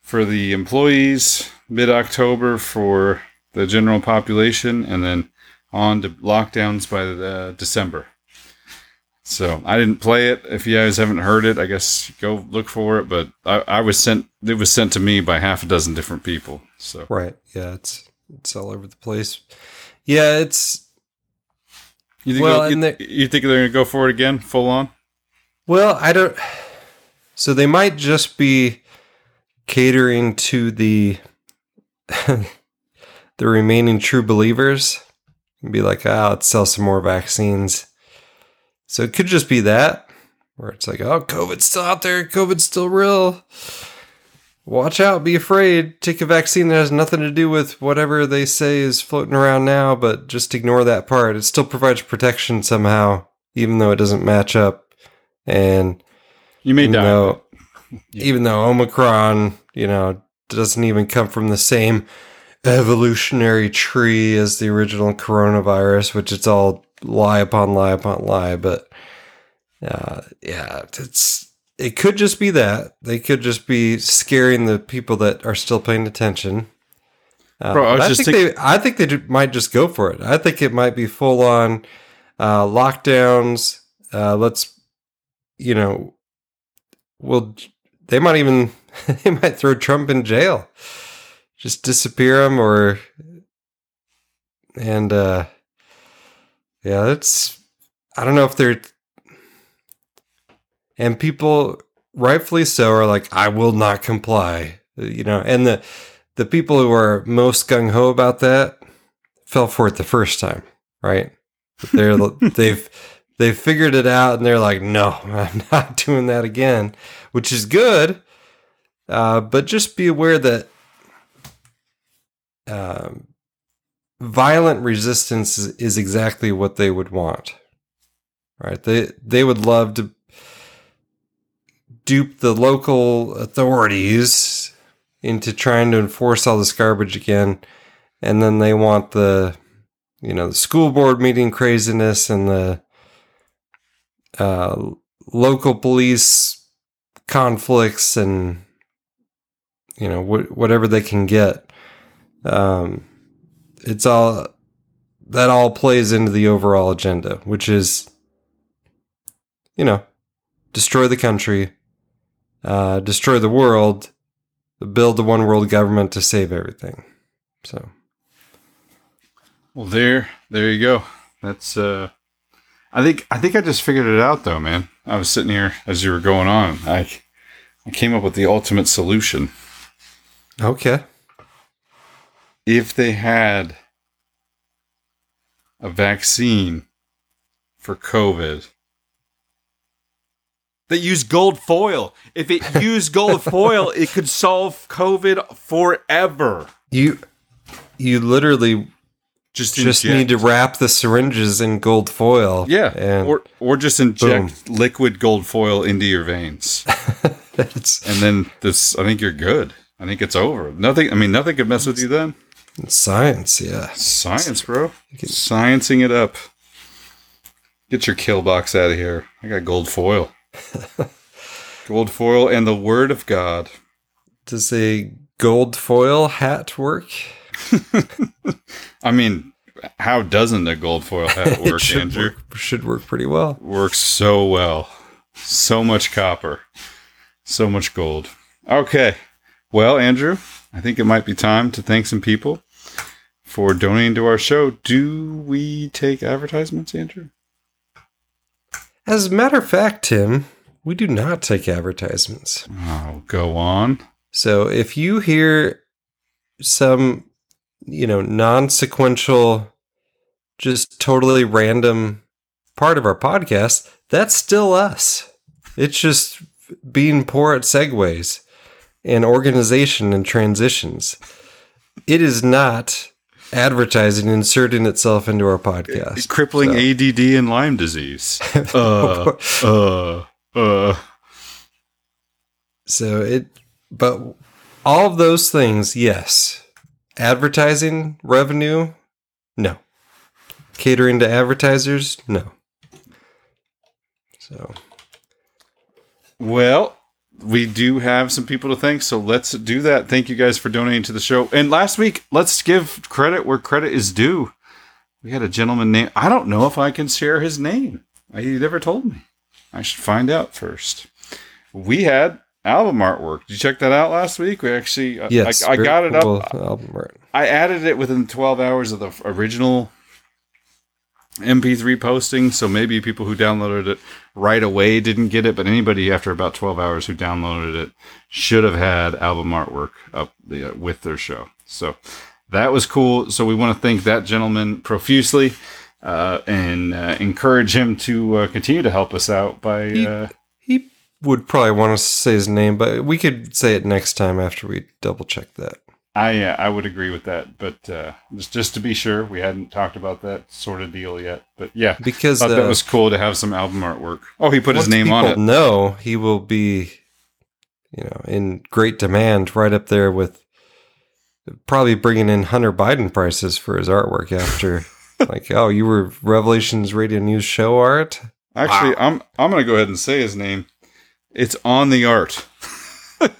for the employees, mid October for the general population, and then on to lockdowns by the December." So I didn't play it. If you guys haven't heard it, I guess go look for it. But I, I was sent. It was sent to me by half a dozen different people. So Right. Yeah, it's it's all over the place. Yeah, it's you think, Well, they'll- and you, you think they're gonna go for it again, full on? Well, I don't. So they might just be catering to the the remaining true believers and be like, ah, let's sell some more vaccines. So it could just be that, where it's like, oh, COVID's still out there, COVID's still real. Watch out, be afraid. Take a vaccine that has nothing to do with whatever they say is floating around now, but just ignore that part. It still provides protection somehow, even though it doesn't match up. And you may die. Though, Even though Omicron, you know, doesn't even come from the same evolutionary tree as the original coronavirus, which it's all lie upon lie upon lie. But uh, yeah, it's it could just be that they could just be scaring the people that are still paying attention. Uh, Bro, I was but just think they, I think they might just go for it. I think it might be full on uh, lockdowns. Uh, let's, you know, well, they might even they might throw Trump in jail, just disappear him, or and uh, yeah, that's I don't know if they're and people rightfully so are like i will not comply you know? And the the people who are most gung-ho about that fell for it the first time right? They're they've they've figured it out and they're like no i'm not doing that again which is good uh, but just be aware that um, violent resistance is, is exactly what they would want right? They they would love to dupe the local authorities into trying to enforce all this garbage again. And then they want the you know the school board meeting craziness and the uh, local police conflicts and you know wh- whatever they can get. Um, it's all that all plays into the overall agenda which is you know destroy the country uh, destroy the world, build the one world government to save everything. So, Well, there, there you go. That's. uh I think I think I just figured it out though, man. I was sitting here as you were going on. I I came up with the ultimate solution. okay. If they had a vaccine for COVID that used gold foil, if it used gold foil, it could solve COVID forever. You you literally just just inject- need to wrap the syringes in gold foil. Yeah, and or or just inject liquid gold foil into your veins, and then this. I think you're good. I think it's over. Nothing. I mean, nothing could mess with you then. Science, yeah, science, bro. Sciencing it up. Get your kill box out of here. I got gold foil. gold foil and the word of God. Does a gold foil hat work? I mean, how doesn't a gold foil hat work, should Andrew? work- should work pretty well. Works so well. So much copper. So much gold. Okay. Well, Andrew, I think it might be time to thank some people for donating to our show. Do we take advertisements, Andrew? As a matter of fact, Tim, we do not take advertisements. Oh, go on. So if you hear some, you know, non sequential, just totally random part of our podcast, that's still us. It's just being poor at segues and organization and transitions. It is not advertising inserting itself into our podcast. Crippling So- ADD and Lyme disease. Uh, uh, uh. So it, but all of those things, yes. Advertising revenue, no. Catering to advertisers, no. So Well, we do have some people to thank, so let's do that. Thank you guys for donating to the show. And last week, let's give credit where credit is due. We had a gentleman named I don't know if I can share his name. He never told me. I should find out first. We had album artwork. Did you check that out last week? We actually, uh, yes, I, I got it cool up. album art. I added it within 12 hours of the original MP3 posting, so maybe people who downloaded it right away didn't get it, but anybody after about 12 hours who downloaded it should have had album artwork up the, uh, with their show. So that was cool. So we want to thank that gentleman profusely uh, and uh, encourage him to uh, continue to help us out by. Uh, He would probably want us to say his name, but we could say it next time after we double check that. I uh, I would agree with that, but uh, just just to be sure, we hadn't talked about that sort of deal yet. But yeah, Because, thought that uh, was cool to have some album artwork. Oh, he put his name on it. No, he will be, you know, in great demand, right up there with probably bringing in Hunter Biden prices for his artwork after. like, oh, you were Revelations Radio News show art. Actually, I'm I'm gonna go ahead and say his name. It's on the art.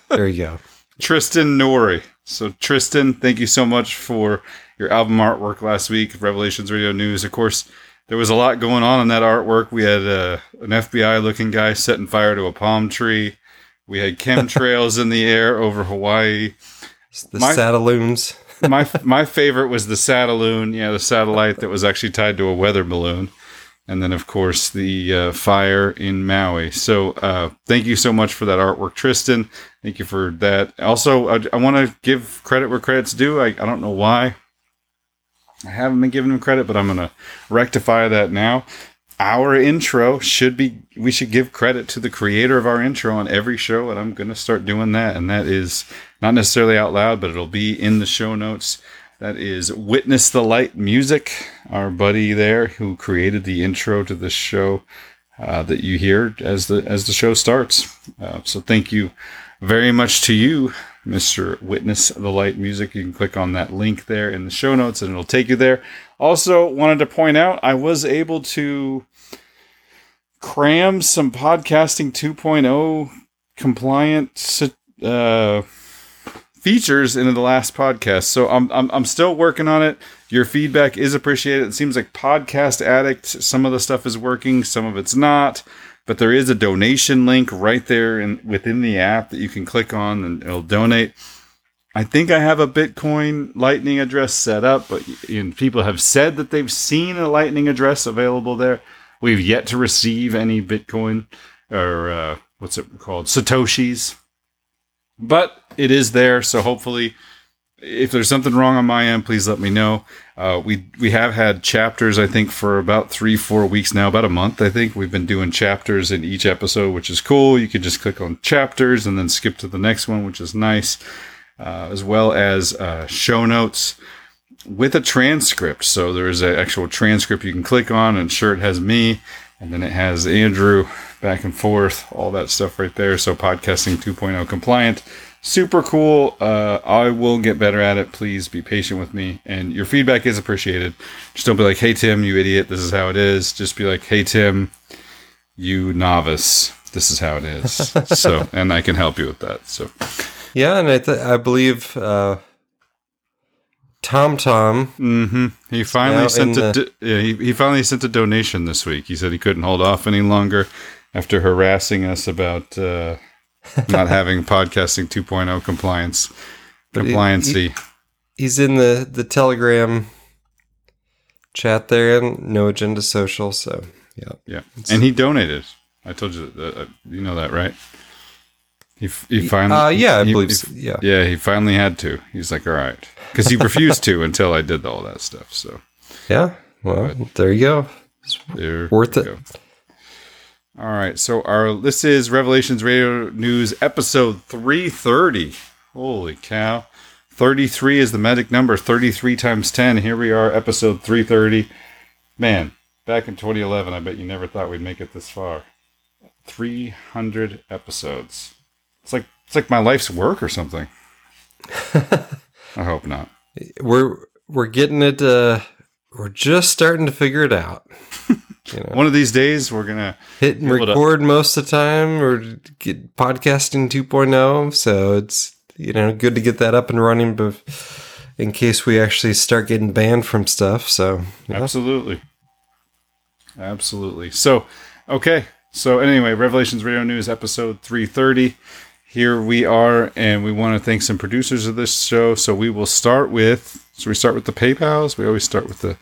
there you go. Tristan Nori. So Tristan, thank you so much for your album artwork last week, Revelations Radio News. Of course, there was a lot going on in that artwork. We had uh, an FBI looking guy setting fire to a palm tree. We had chemtrails in the air over Hawaii. The Sataloons. my my favorite was the Sataloon. Yeah, the satellite that was actually tied to a weather balloon. And then, of course, the uh, fire in Maui. So, uh, thank you so much for that artwork, Tristan. Thank you for that. Also, I, I want to give credit where credit's due. I, I don't know why I haven't been giving him credit, but I'm to rectify that now. Our intro should be, we should give credit to the creator of our intro on every show, and I'm to start doing that. And that is not necessarily out loud, but it'll be in the show notes. That is Witness the Light Music, our buddy there who created the intro to the show uh, that you hear as the as the show starts. Uh, so thank you very much to you, Mr. Witness the Light Music. You can click on that link there in the show notes and it'll take you there. Also, wanted to point out I was able to cram some podcasting 2.0 compliant uh, features into the last podcast. So I'm, I'm I'm still working on it. Your feedback is appreciated. It seems like Podcast Addict, some of the stuff is working, some of it's not. But there is a donation link right there in within the app that you can click on and it'll donate. I think I have a Bitcoin Lightning address set up, but people have said that they've seen a Lightning address available there. We've yet to receive any Bitcoin or uh, what's it called? Satoshis but it is there. So hopefully, if there's something wrong on my end, please let me know. Uh, we we have had chapters, I think, for about three, four weeks now, about a month. I think we've been doing chapters in each episode, which is cool. You can just click on chapters and then skip to the next one, which is nice, uh, as well as uh, show notes with a transcript. So there is an actual transcript you can click on, and sure, it has me, and then it has Andrew back and forth, all that stuff right there. So podcasting 2.0 compliant, super cool. Uh, I will get better at it. Please be patient with me, and your feedback is appreciated. Just don't be like, "Hey Tim, you idiot, this is how it is." Just be like, "Hey Tim, you novice, this is how it is." so, and I can help you with that. So, Yeah, and I, th- I believe uh, Tom Tom. hmm He finally sent a do- yeah, he, he finally sent a donation this week. He said he couldn't hold off any longer after harassing us about uh, not having podcasting 2.0 compliance But he- compliancy. he- he's in the the Telegram chat there, and No Agenda Social. So yeah, yeah, and he donated. I told you that. Uh, you know that, right? He he finally. Uh, yeah, I believe so, yeah. yeah. He finally had to. He's like, all right, because he refused to until I did all that stuff. So yeah. Well, there you go. There Worth it. go. All right, so our this is Revelations Radio News episode 330. Holy cow. 33 is the magic number, 33 times 10. Here we are, episode 330. Man, back in 2011, I bet you never thought we'd make it this far. 300 episodes. It's like it's like my life's work or something. I hope not. We're we're getting it. Uh, we're just starting to figure it out. You know, One of these days, we're gonna hit and able to- record most of the time, or get podcasting 2.0. So it's you know good to get that up and running, but in case we actually start getting banned from stuff. So yeah. Absolutely. Absolutely. So, okay. So, anyway, Revelations Radio News, episode 330. Here we are, and we want to thank some producers of this show. So, we will start with, so we start with the PayPals. We always start with the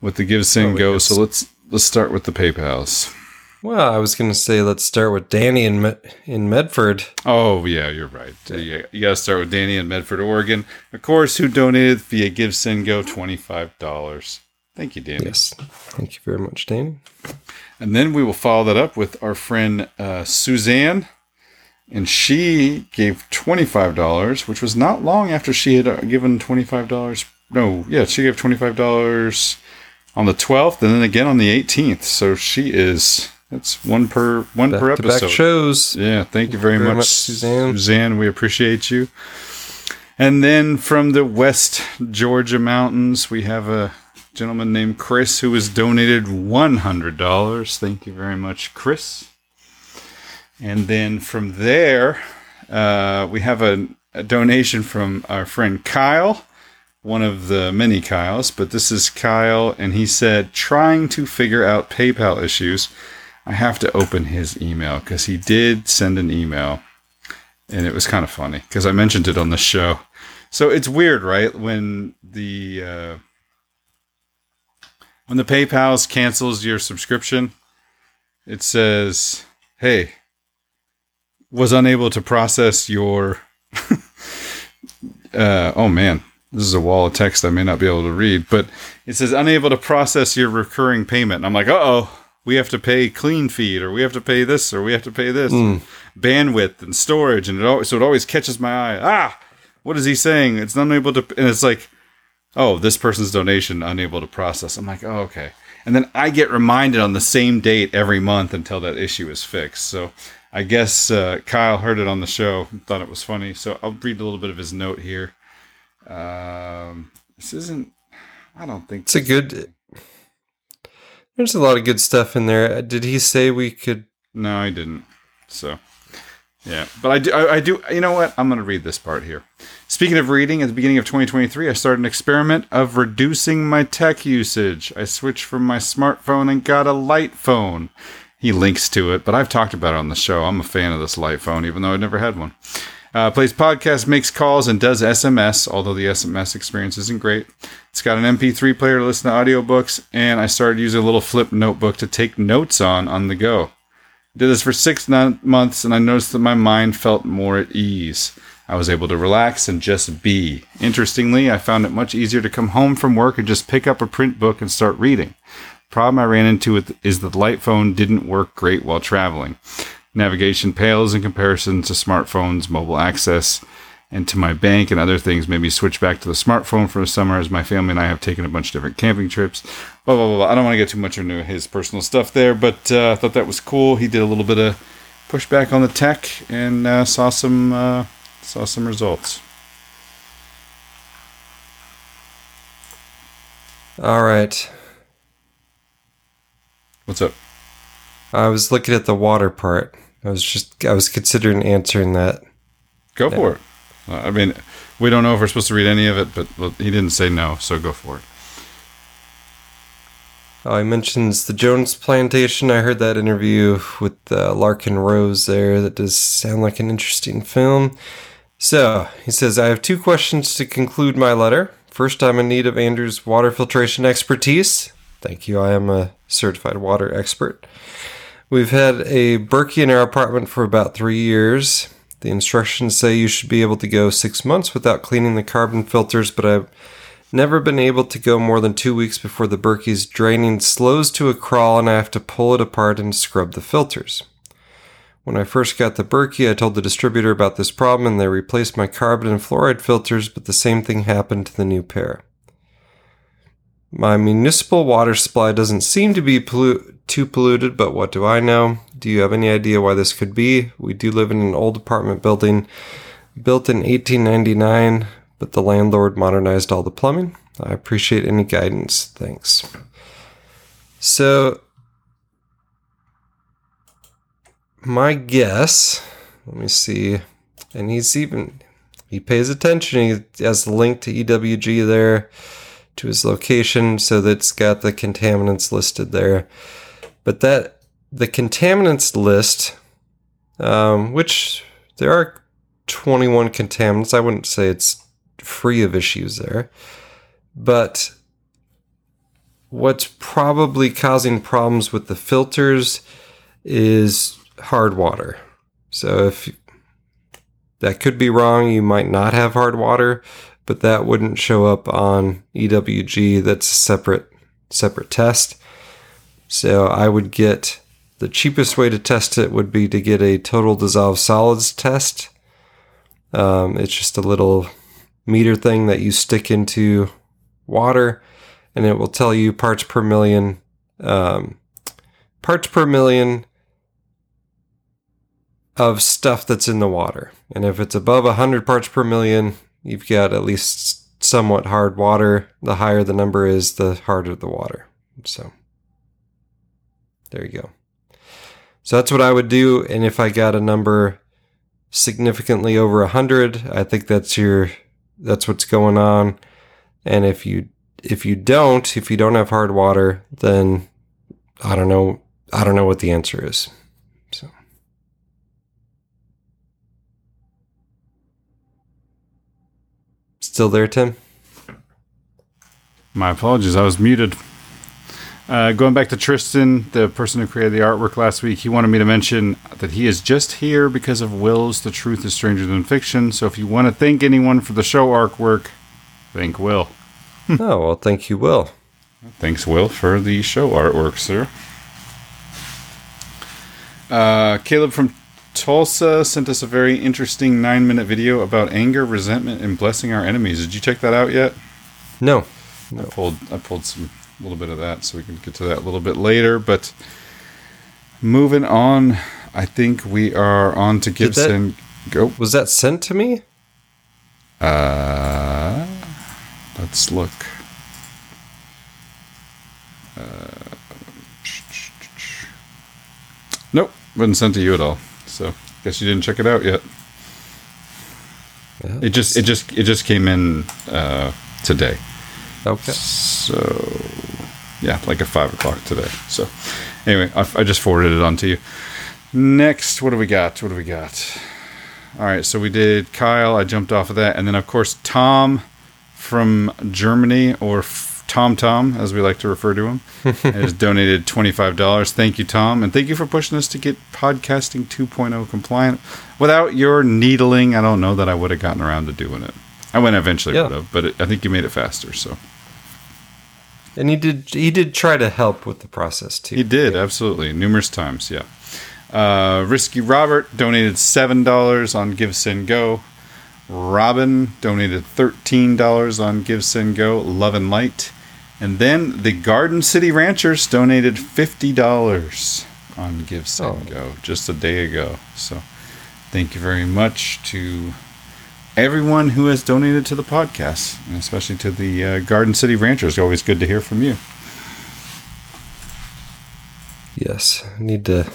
with the give send go. So let's let's start with the PayPal's. Well, I was going to say let's start with Danny in Me- in Medford. Oh yeah, you're right. Yeah, you got to start with Danny in Medford, Oregon, of course, who donated via Give Send Go twenty five dollars. Thank you, Danny. Yes, thank you very much, Danny. And then we will follow that up with our friend uh, Suzanne, and she gave twenty five dollars, which was not long after she had uh, given twenty five dollars. No, yeah, she gave twenty five dollars on the twelfth, and then again on the eighteenth. So she is that's one per one per Back-to-back episode. shows. Yeah, thank you very, Very much, much, Suzanne. Suzanne, we appreciate you. And then from the West Georgia mountains, we have a gentleman named Chris who has donated one hundred dollars. Thank you very much, Chris. And then from there, uh, we have a, a donation from our friend Kyle, one of the many Kyles, but this is Kyle, and he said, trying to figure out PayPal issues. I have to open his email because he did send an email, and it was kind of funny because I mentioned it on the show. So it's weird, right? When the uh, when the PayPal's cancels your subscription, it says, "Hey, was unable to process your." uh, oh man, this is a wall of text I may not be able to read, but it says unable to process your recurring payment. And I'm like, uh oh, we have to pay clean feed, or we have to pay this, or we have to pay this, Mm. bandwidth and storage, and it always so it always catches my eye. Ah, what is he saying? It's unable to, and it's like, oh, this person's donation unable to process. I'm like, oh, okay. And then I get reminded on the same date every month until that issue is fixed. So I guess uh, Kyle heard it on the show, thought it was funny. So I'll read a little bit of his note here. Um, this isn't. I don't think It's a good. There's a lot of good stuff in there. Did he say we could? No, I didn't. So, yeah, but I do. I, I do. You know what? I'm going to read this part here. Speaking of reading, at the beginning of 2023, I started an experiment of reducing my tech usage. I switched from my smartphone and got a light phone. He links to it, but I've talked about it on the show. I'm a fan of this light phone, even though I've never had one. Uh, plays podcasts, makes calls, and does SMS, although the SMS experience isn't great. It's got an MP3 player to listen to audiobooks, and I started using a little flip notebook to take notes on on the go. Did this for six months, and I noticed that my mind felt more at ease. I was able to relax and just be. Interestingly, I found it much easier to come home from work and just pick up a print book and start reading. Problem I ran into with is the light phone didn't work great while traveling. Navigation pales in comparison to smartphones, mobile access, and to my bank and other things made me switch back to the smartphone for the summer as my family and I have taken a bunch of different camping trips. Blah, blah, blah, blah. I don't want to get too much into his personal stuff there, but uh, I thought that was cool. He did a little bit of pushback on the tech and uh, saw some uh, saw some results. All right. What's up? I was looking at the water part. I was just I was considering answering that. Go for it. Uh, I mean, we don't know if we're supposed to read any of it, but he didn't say no, so go for it. Oh, he mentions the Jones Plantation. I heard that interview with uh, Larken Rose there. That does sound like an interesting film. So he says, I have two questions to conclude my letter. First, I'm in need of Andrew's water filtration expertise. Thank you. I am a certified water expert. We've had a Berkey in our apartment for about three years. The instructions say you should be able to go six months without cleaning the carbon filters, but I've never been able to go more than two weeks before the Berkey's draining slows to a crawl and I have to pull it apart and scrub the filters. When I first got the Berkey, I told the distributor about this problem and they replaced my carbon and fluoride filters, but the same thing happened to the new pair. My municipal water supply doesn't seem to be pollu- too polluted, but what do I know? Do you have any idea why this could be? We do live in an old apartment building built in 1899, but the landlord modernized all the plumbing. I appreciate any guidance. Thanks. So, my guess, let me see, and he's even, he pays attention. He has the link to EWG there to his location so that it's got the contaminants listed there. But that, the contaminants list, um, which there are 21 contaminants, I wouldn't say it's free of issues there. But what's probably causing problems with the filters is hard water. So if that could be wrong, you might not have hard water, but that wouldn't show up on EWG. That's a separate separate test. So I would get the cheapest way to test it would be to get a total dissolved solids test. Um, it's just a little meter thing that you stick into water, and it will tell you parts per million. Um, parts per million of stuff that's in the water. And if it's above 100 parts per million, you've got at least somewhat hard water. The higher the number is, the harder the water. So there you go. So that's what I would do. And if I got a number significantly over 100, I think that's your that's what's going on. And if you if you don't, if you don't have hard water, then I don't know I don't know what the answer is. So Still there, Tim? My apologies, I was muted. Uh, going back to Tristan, the person who created the artwork last week, he wanted me to mention that he is just here because of Will's The Truth is Stranger Than Fiction. So if you want to thank anyone for the show artwork, thank Will. oh, well, thank you, Will. Thanks, Will, for the show artwork, sir. Uh, Caleb from Tulsa sent us a very interesting nine minute video about anger, resentment, and blessing our enemies. Did you check that out yet? No. I pulled I pulled some a little bit of that so we can get to that a little bit later. But moving on, I think we are on to Did that- Give Send. Go. Was that sent to me? Uh, let's look. Uh, nope, wasn't sent to you at all. So guess you didn't check it out yet. It just it just it just came in uh, today. Okay. So yeah, like at five o'clock today. So anyway, I, I just forwarded it on to you. Next, what do we got? What do we got? All right, so we did Kyle. I jumped off of that, and then of course Tom from Germany, or Tom Tom, as we like to refer to him, has donated twenty five dollars. Thank you, Tom, and thank you for pushing us to get podcasting 2.0 compliant. Without your needling, I don't know that I would have gotten around to doing it. I went eventually Yeah. would have, but it, I think you made it faster. So And he did he did try to help with the process too. He did, absolutely. Numerous times, yeah. Uh, Risky Robert donated $7 on Give Send Go. Robin donated $13 on Give Send Go. Love and Light. And then the Garden City Ranchers donated $50 on Give Send Go just a day ago. So thank you very much to everyone who has donated to the podcast, and especially to the uh, Garden City Ranchers. Always good to hear from you. Yes, I need to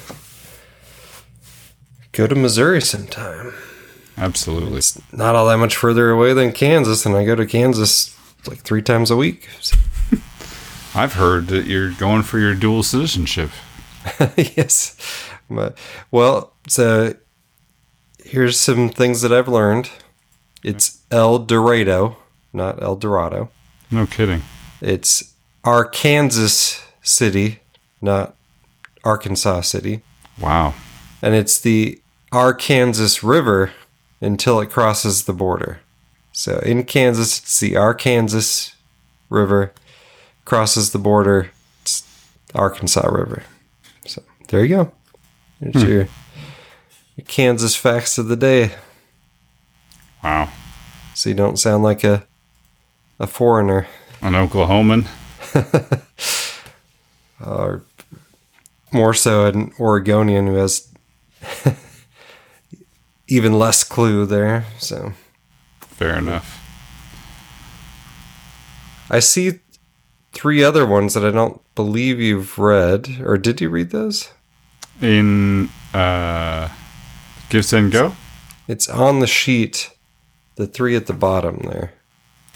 go to Missouri sometime. Absolutely. It's not all that much further away than Kansas, and I go to Kansas like three times a week. I've heard that you're going for your dual citizenship. yes. But, well, so here's some things that I've learned. It's El Dorado, not El Dorado. No kidding. It's Arkansas City, not Arkansas City. Wow. And it's the Arkansas River until it crosses the border. So in Kansas, it's the Arkansas River, crosses the border, it's Arkansas River. So there you go. There's Hmm. your, your Kansas facts of the day. Wow. So you don't sound like a a foreigner. An Oklahoman. or more so an Oregonian who has even less clue there. So Fair enough. I see three other ones that I don't believe you've read. Or did you read those? In uh, Give Send Go? It's on the sheet. The three at the bottom there.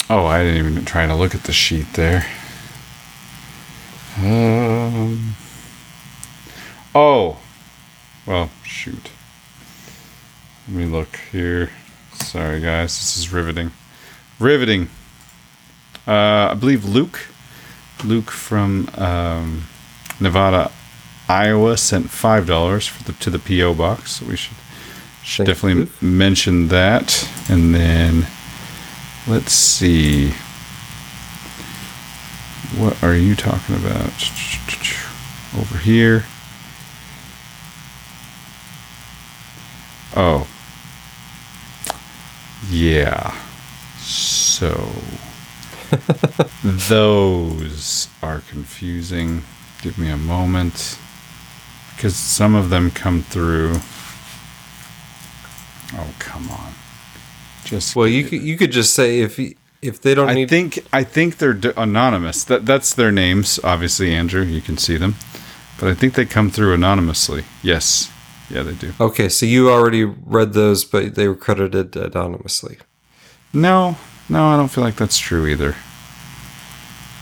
Oh, I didn't even try to look at the sheet there. Um, oh. Well, shoot. Let me look here. Sorry, guys. This is riveting. Riveting. Uh, I believe Luke Luke from um, Nevada, Iowa sent five dollars to the PO box. So we should should definitely mention that. And then let's see. What are you talking about? Over here. Oh. Yeah. So those are confusing. Give me a moment. Because some of them come through. Oh, come on. Just Well, you could, you could just say if if they don't I need think I think they're d- anonymous. That that's their names, obviously, Andrew. You can see them, but I think they come through anonymously. Yes, yeah, they do. Okay, so you already read those, but they were credited anonymously. No, no, I don't feel like that's true either.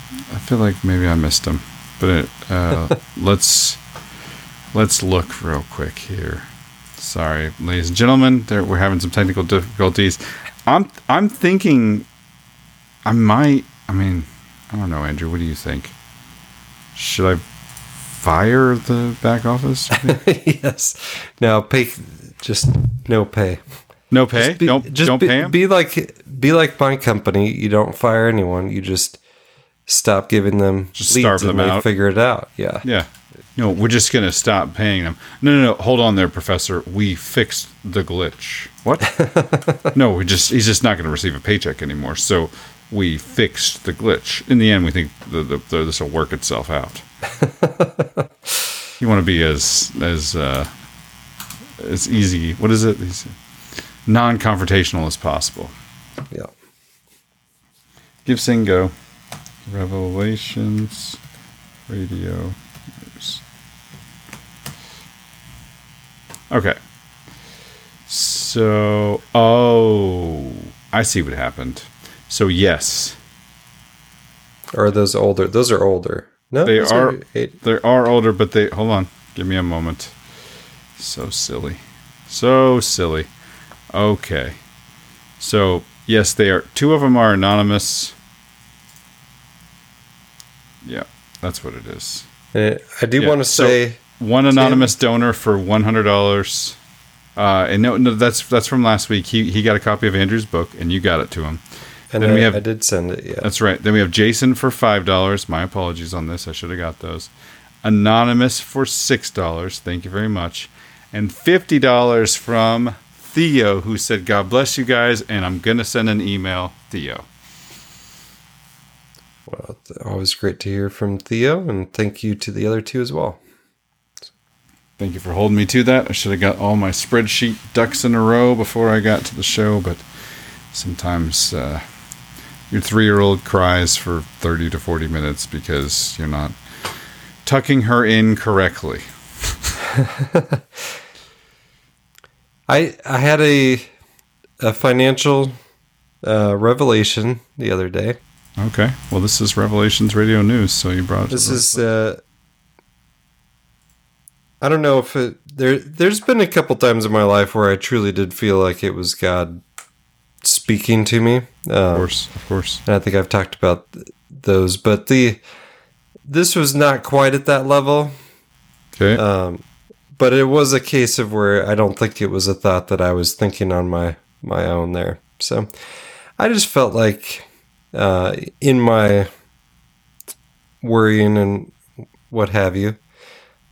I feel like maybe I missed him, but it, uh, let's let's look real quick here. Sorry, ladies and gentlemen, there, we're having some technical difficulties. I'm I'm thinking I might. I mean, I don't know, Andrew. What do you think? Should I fire the back office? yes. Now pay, just no pay. No pay. Just be, don't just don't be, pay 'em? Be like be like my company. You don't fire anyone. You just stop giving them Just starve them out. Figure it out. Yeah. Yeah. No, we're just gonna stop paying them. No, no, no. Hold on there, Professor. We fixed the glitch. What? no, we just he's just not gonna receive a paycheck anymore. So we fixed the glitch. In the end, we think the, the, the, this will work itself out. you want to be as as uh, as easy. What is it? Non-confrontational as possible. Yeah. Give Send Go Revelations Radio News. Okay. So, oh, I see what happened. So, yes, are those older? Those are older. No, they those are eight. they are older, but they hold on. Give me a moment. So silly, so silly. Okay, so yes, they are. Two of them are anonymous. Yeah, that's what it is. Uh, I do Yeah, want to so say one anonymous donor for one hundred dollars. Uh, and no, no, that's that's from last week. He he got a copy of Andrew's book, and you got it to him. And then I, we have I did send it. Yeah. that's right. Then we have Jason for five dollars. My apologies on this. I should have got those. Anonymous for six dollars. Thank you very much. And fifty dollars from Theo, who said, "God bless you guys," and I'm gonna send an email. Theo. Well, always great to hear from Theo, and thank you to the other two as well. Thank you for holding me to that. I should have got all my spreadsheet ducks in a row before I got to the show, but sometimes uh, your three year old cries for 30 to 40 minutes because you're not tucking her in correctly. I I had a a financial uh, revelation the other day. Okay. Well, this is Revelations Radio News, so you brought it. This is uh, I don't know if it there there's been a couple times in my life where I truly did feel like it was God speaking to me. Um, of course, of course. And I think I've talked about th- those, but the this was not quite at that level. Okay. Um, but it was a case of where I don't think it was a thought that I was thinking on my my own there. So I just felt like uh, in my worrying and what have you,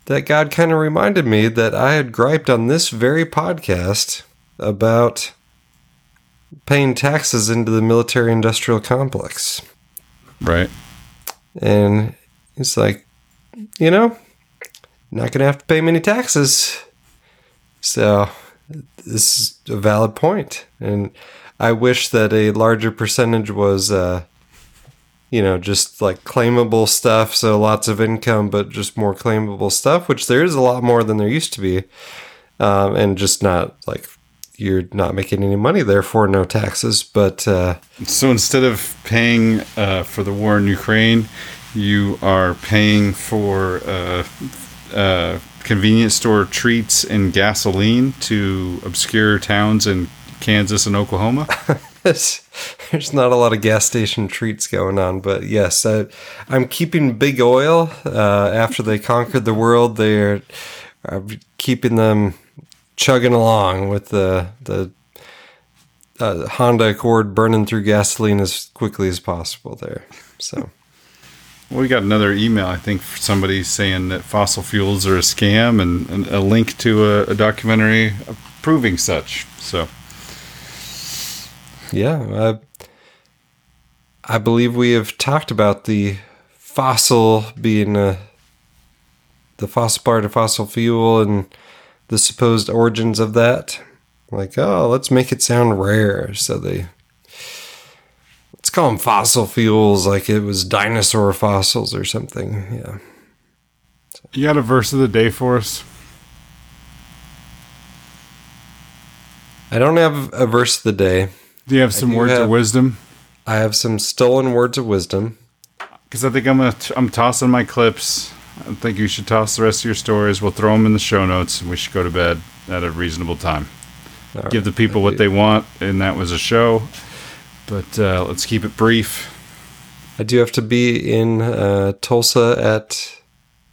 that God kind of reminded me that I had griped on this very podcast about paying taxes into the military industrial complex. Right. And it's like, you know, not going to have to pay many taxes. So this is a valid point. And I wish that a larger percentage was, uh, you know, just like claimable stuff. So lots of income, but just more claimable stuff, which there is a lot more than there used to be. Um, and just not like you're not making any money, therefore no taxes. But uh, So instead of paying uh, for the war in Ukraine, you are paying for uh, convenience store treats and gasoline to obscure towns in Kansas and Oklahoma. there's not a lot of gas station treats going on, but yes, I, I'm keeping big oil. Uh, after they conquered the world, they're uh, keeping them chugging along with the the uh, Honda Accord burning through gasoline as quickly as possible. There, so. We got another email, I think, for somebody saying that fossil fuels are a scam and, and a link to a, a documentary proving such. So, yeah, I, I believe we have talked about the fossil being a, the fossil part of fossil fuel and the supposed origins of that. Like, oh, let's make it sound rare. So they call them fossil fuels, like it was dinosaur fossils or something. Yeah. You got a verse of the day for us? I don't have a verse of the day. Do you have some words have, of wisdom? I have some stolen words of wisdom. Because I think I'm gonna t- I'm tossing my clips. I think you should toss the rest of your stories. We'll throw them in the show notes, and we should go to bed at a reasonable time. All Give right. the people what they want, and that was a show. But uh, let's keep it brief. I do have to be in uh, Tulsa at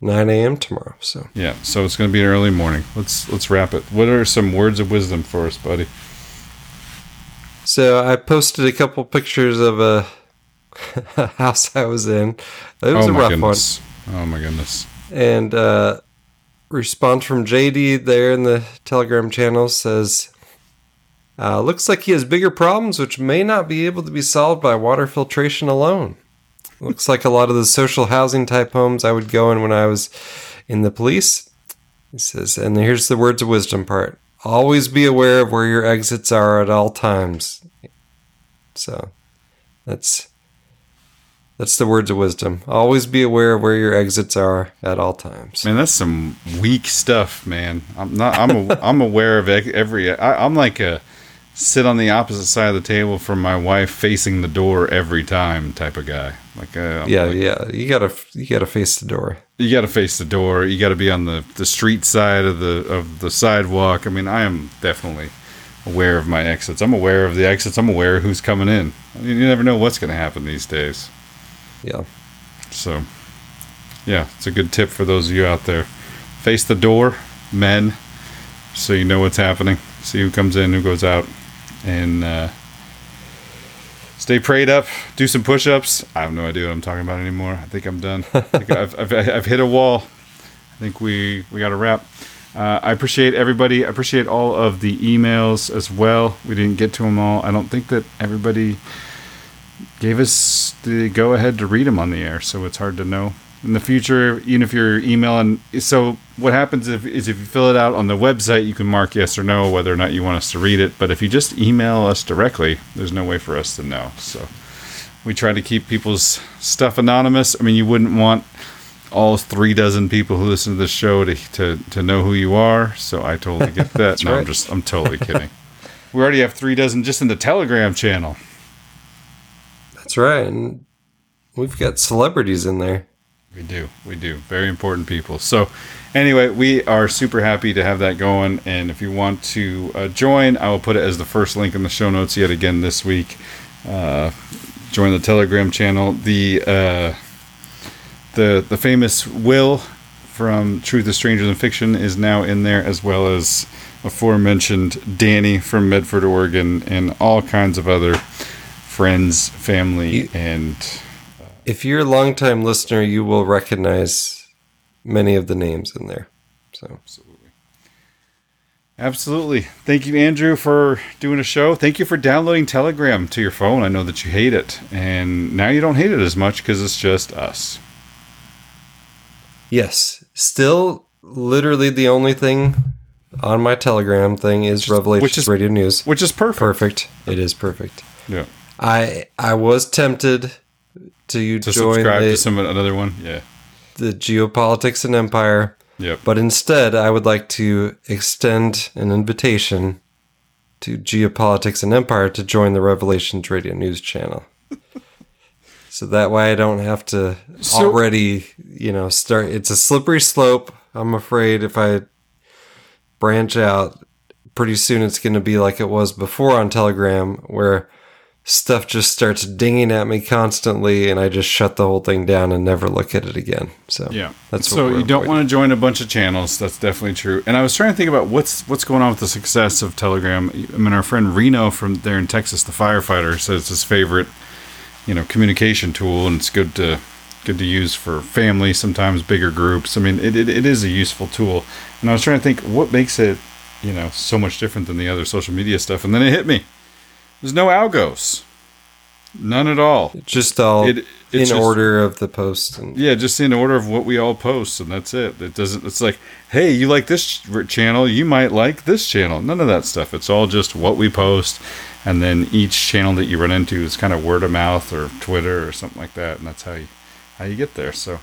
9 a.m. tomorrow. So yeah, so it's going to be an early morning. Let's let's wrap it. What are some words of wisdom for us, buddy? So I posted a couple pictures of a, a house I was in. It was oh a rough goodness. one. Oh my goodness! And uh, response from JD there in the Telegram channel says. Uh, looks like he has bigger problems which may not be able to be solved by water filtration alone. Looks like a lot of the social housing type homes I would go in when I was in the police. He says, and here's the words of wisdom part always be aware of where your exits are at all times. So that's that's the words of wisdom. Always be aware of where your exits are at all times. Man, that's some weak stuff, man. I'm not. I'm. A, I'm aware of every. I, I'm like a sit on the opposite side of the table from my wife facing the door every time type of guy. Like uh, yeah like, yeah. You gotta you gotta face the door. You gotta face the door. You gotta be on the the street side of the of the sidewalk. I mean i am definitely aware of my exits. I'm aware of the exits. I'm aware of who's coming in. I mean, you never know what's gonna happen these days. Yeah. So yeah it's a good tip for those of you out there. Face the door men so you know what's happening. See who comes in who goes out and uh, stay prayed up. Do some push-ups. I have no idea what I'm talking about anymore. I think I'm done. I think I've, I've, I've, hit a wall. I think we we got to wrap. Uh, I appreciate everybody. I appreciate all of the emails as well. We didn't get to them all. I don't think that everybody gave us the go ahead to read them on the air, so it's hard to know in the future, even if you're emailing. So what happens if, is if you fill it out on the website, you can mark yes or no whether or not you want us to read it. But if you just email us directly, there's no way for us to know. So we try to keep people's stuff anonymous. I mean, you wouldn't want all three dozen people who listen to the show to to, to know who you are. So I totally get that. no, right. I'm just I'm totally kidding. we already have three dozen just in the Telegram channel. That's right, and we've got celebrities in there. We do. We do. Very important people. So, anyway, we are super happy to have that going. And if you want to uh, join, I will put it as the first link in the show notes yet again this week. Uh, join the Telegram channel. The uh, the the famous Will from Truth is Stranger Than Fiction is now in there, as well as aforementioned Danny from Medford, Oregon, and all kinds of other friends, family, and if you're a longtime listener, you will recognize many of the names in there. So absolutely, absolutely. Thank you, Andrew, for doing a show. Thank you for downloading Telegram to your phone. I know that you hate it, and now you don't hate it as much because it's just us. Yes, still, literally the only thing on my Telegram thing is Revelation which is, Radio News, which is perfect. Perfect. It is perfect. Yeah. I I was tempted to, to join subscribe the, to some another one. Yeah, the geopolitics and empire. Yep. But instead, I would like to extend an invitation to geopolitics and empire to join the Revelations Radio News channel. so that way, I don't have to so, already, you know, start. It's a slippery slope. I'm afraid if I branch out, pretty soon it's going to be like it was before on Telegram, where stuff just starts dinging at me constantly, and I just shut the whole thing down and never look at it again. So Yeah, that's so you don't avoiding. want to join a bunch of channels. That's definitely true. And I was trying to think about what's what's going on with the success of Telegram. I mean, our friend Reno from there in Texas, the firefighter, says his favorite, you know, communication tool, and it's good to good to use for family, sometimes bigger groups. I mean, it, it, it is a useful tool. And I was trying to think what makes it, you know, so much different than the other social media stuff. And then it hit me. There's no algos. None at all. Just all It- in just- order of the post. And Yeah, just in order of what we all post, and that's it. It doesn't. It's like, hey, you like this ch- channel, you might like this channel. None of that stuff. It's all just what we post, and then each channel that you run into is kind of word of mouth or Twitter or something like that, and that's how you how you get there. So,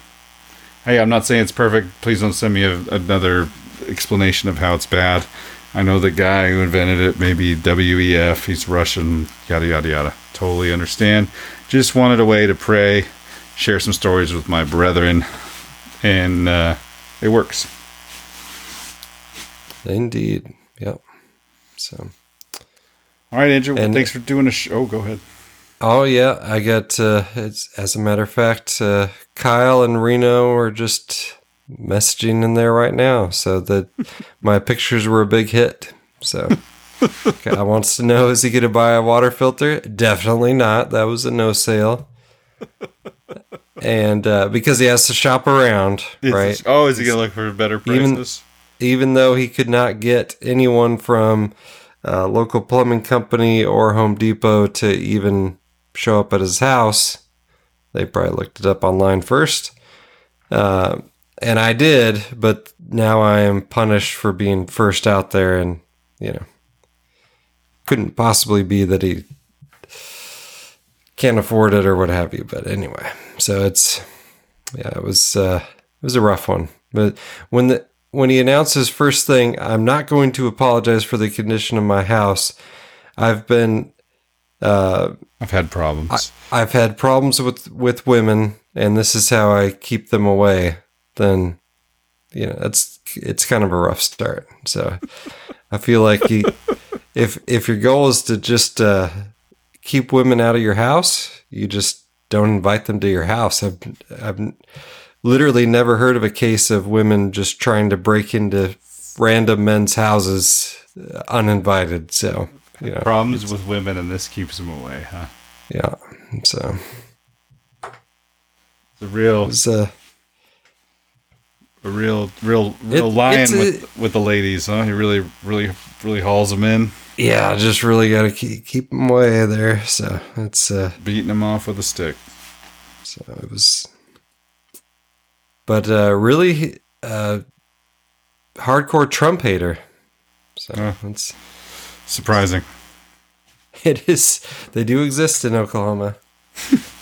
hey, I'm not saying it's perfect. Please don't send me a, another explanation of how it's bad. I know the guy who invented it, maybe WEF. He's Russian. Yada yada yada. Totally understand. Just wanted a way to pray, share some stories with my brethren, and uh, it works. Indeed. Yep. So. All right, Andrew. And- thanks for doing a show. Go ahead. Oh yeah, I got. Uh, it's as a matter of fact, uh, Kyle and Reno are just messaging in there right now. So that my pictures were a big hit. So Kyle wants to know: Is he going to buy a water filter? Definitely not. That was a no sale. And uh, because he has to shop around, Is- right? Oh, is he gonna look for better Even- prices? even though he could not get anyone from a local plumbing company or Home Depot to even show up at his house, they probably looked it up online first. Uh, and I did, but now I am punished for being first out there, and you know, couldn't possibly be that he can't afford it or what have you. But anyway, so it's yeah, it was uh, it was a rough one. But when the when he announced his first thing, I'm not going to apologize for the condition of my house. I've been uh, I've had problems. I, I've had problems with with women, and this is how I keep them away. Then you know it's it's kind of a rough start. So I feel like you, if if your goal is to just uh, keep women out of your house, you just don't invite them to your house. I've I've literally never heard of a case of women just trying to break into random men's houses uninvited. So you know, Problems with women, and this keeps them away, huh? yeah. So The real, it's uh, a real, real, real It- lion a- with with the ladies, huh? He really, really, really hauls them in, yeah, just really got to keep keep them away there. So it's uh, beating them off with a stick. So it was, but uh, really, uh, hardcore Trump hater. So it's surprising. It is. They do exist in Oklahoma.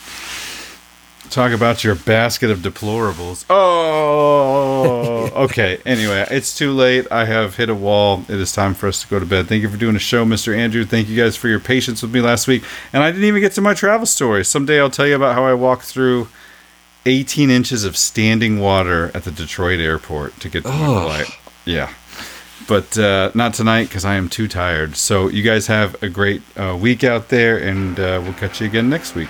Talk about your basket of deplorables. Oh, okay. Anyway, it's too late. I have hit a wall. It is time for us to go to bed. Thank you for doing a show, Mr. Andrew. Thank you guys for your patience with me last week. And I didn't even get to my travel story. Someday I'll tell you about how I walked through 18 inches of standing water at the Detroit airport to get to my Ugh. flight. Yeah. But uh, not tonight because I am too tired. So you guys have a great uh, week out there, and uh, we'll catch you again next week.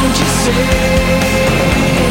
don't you see?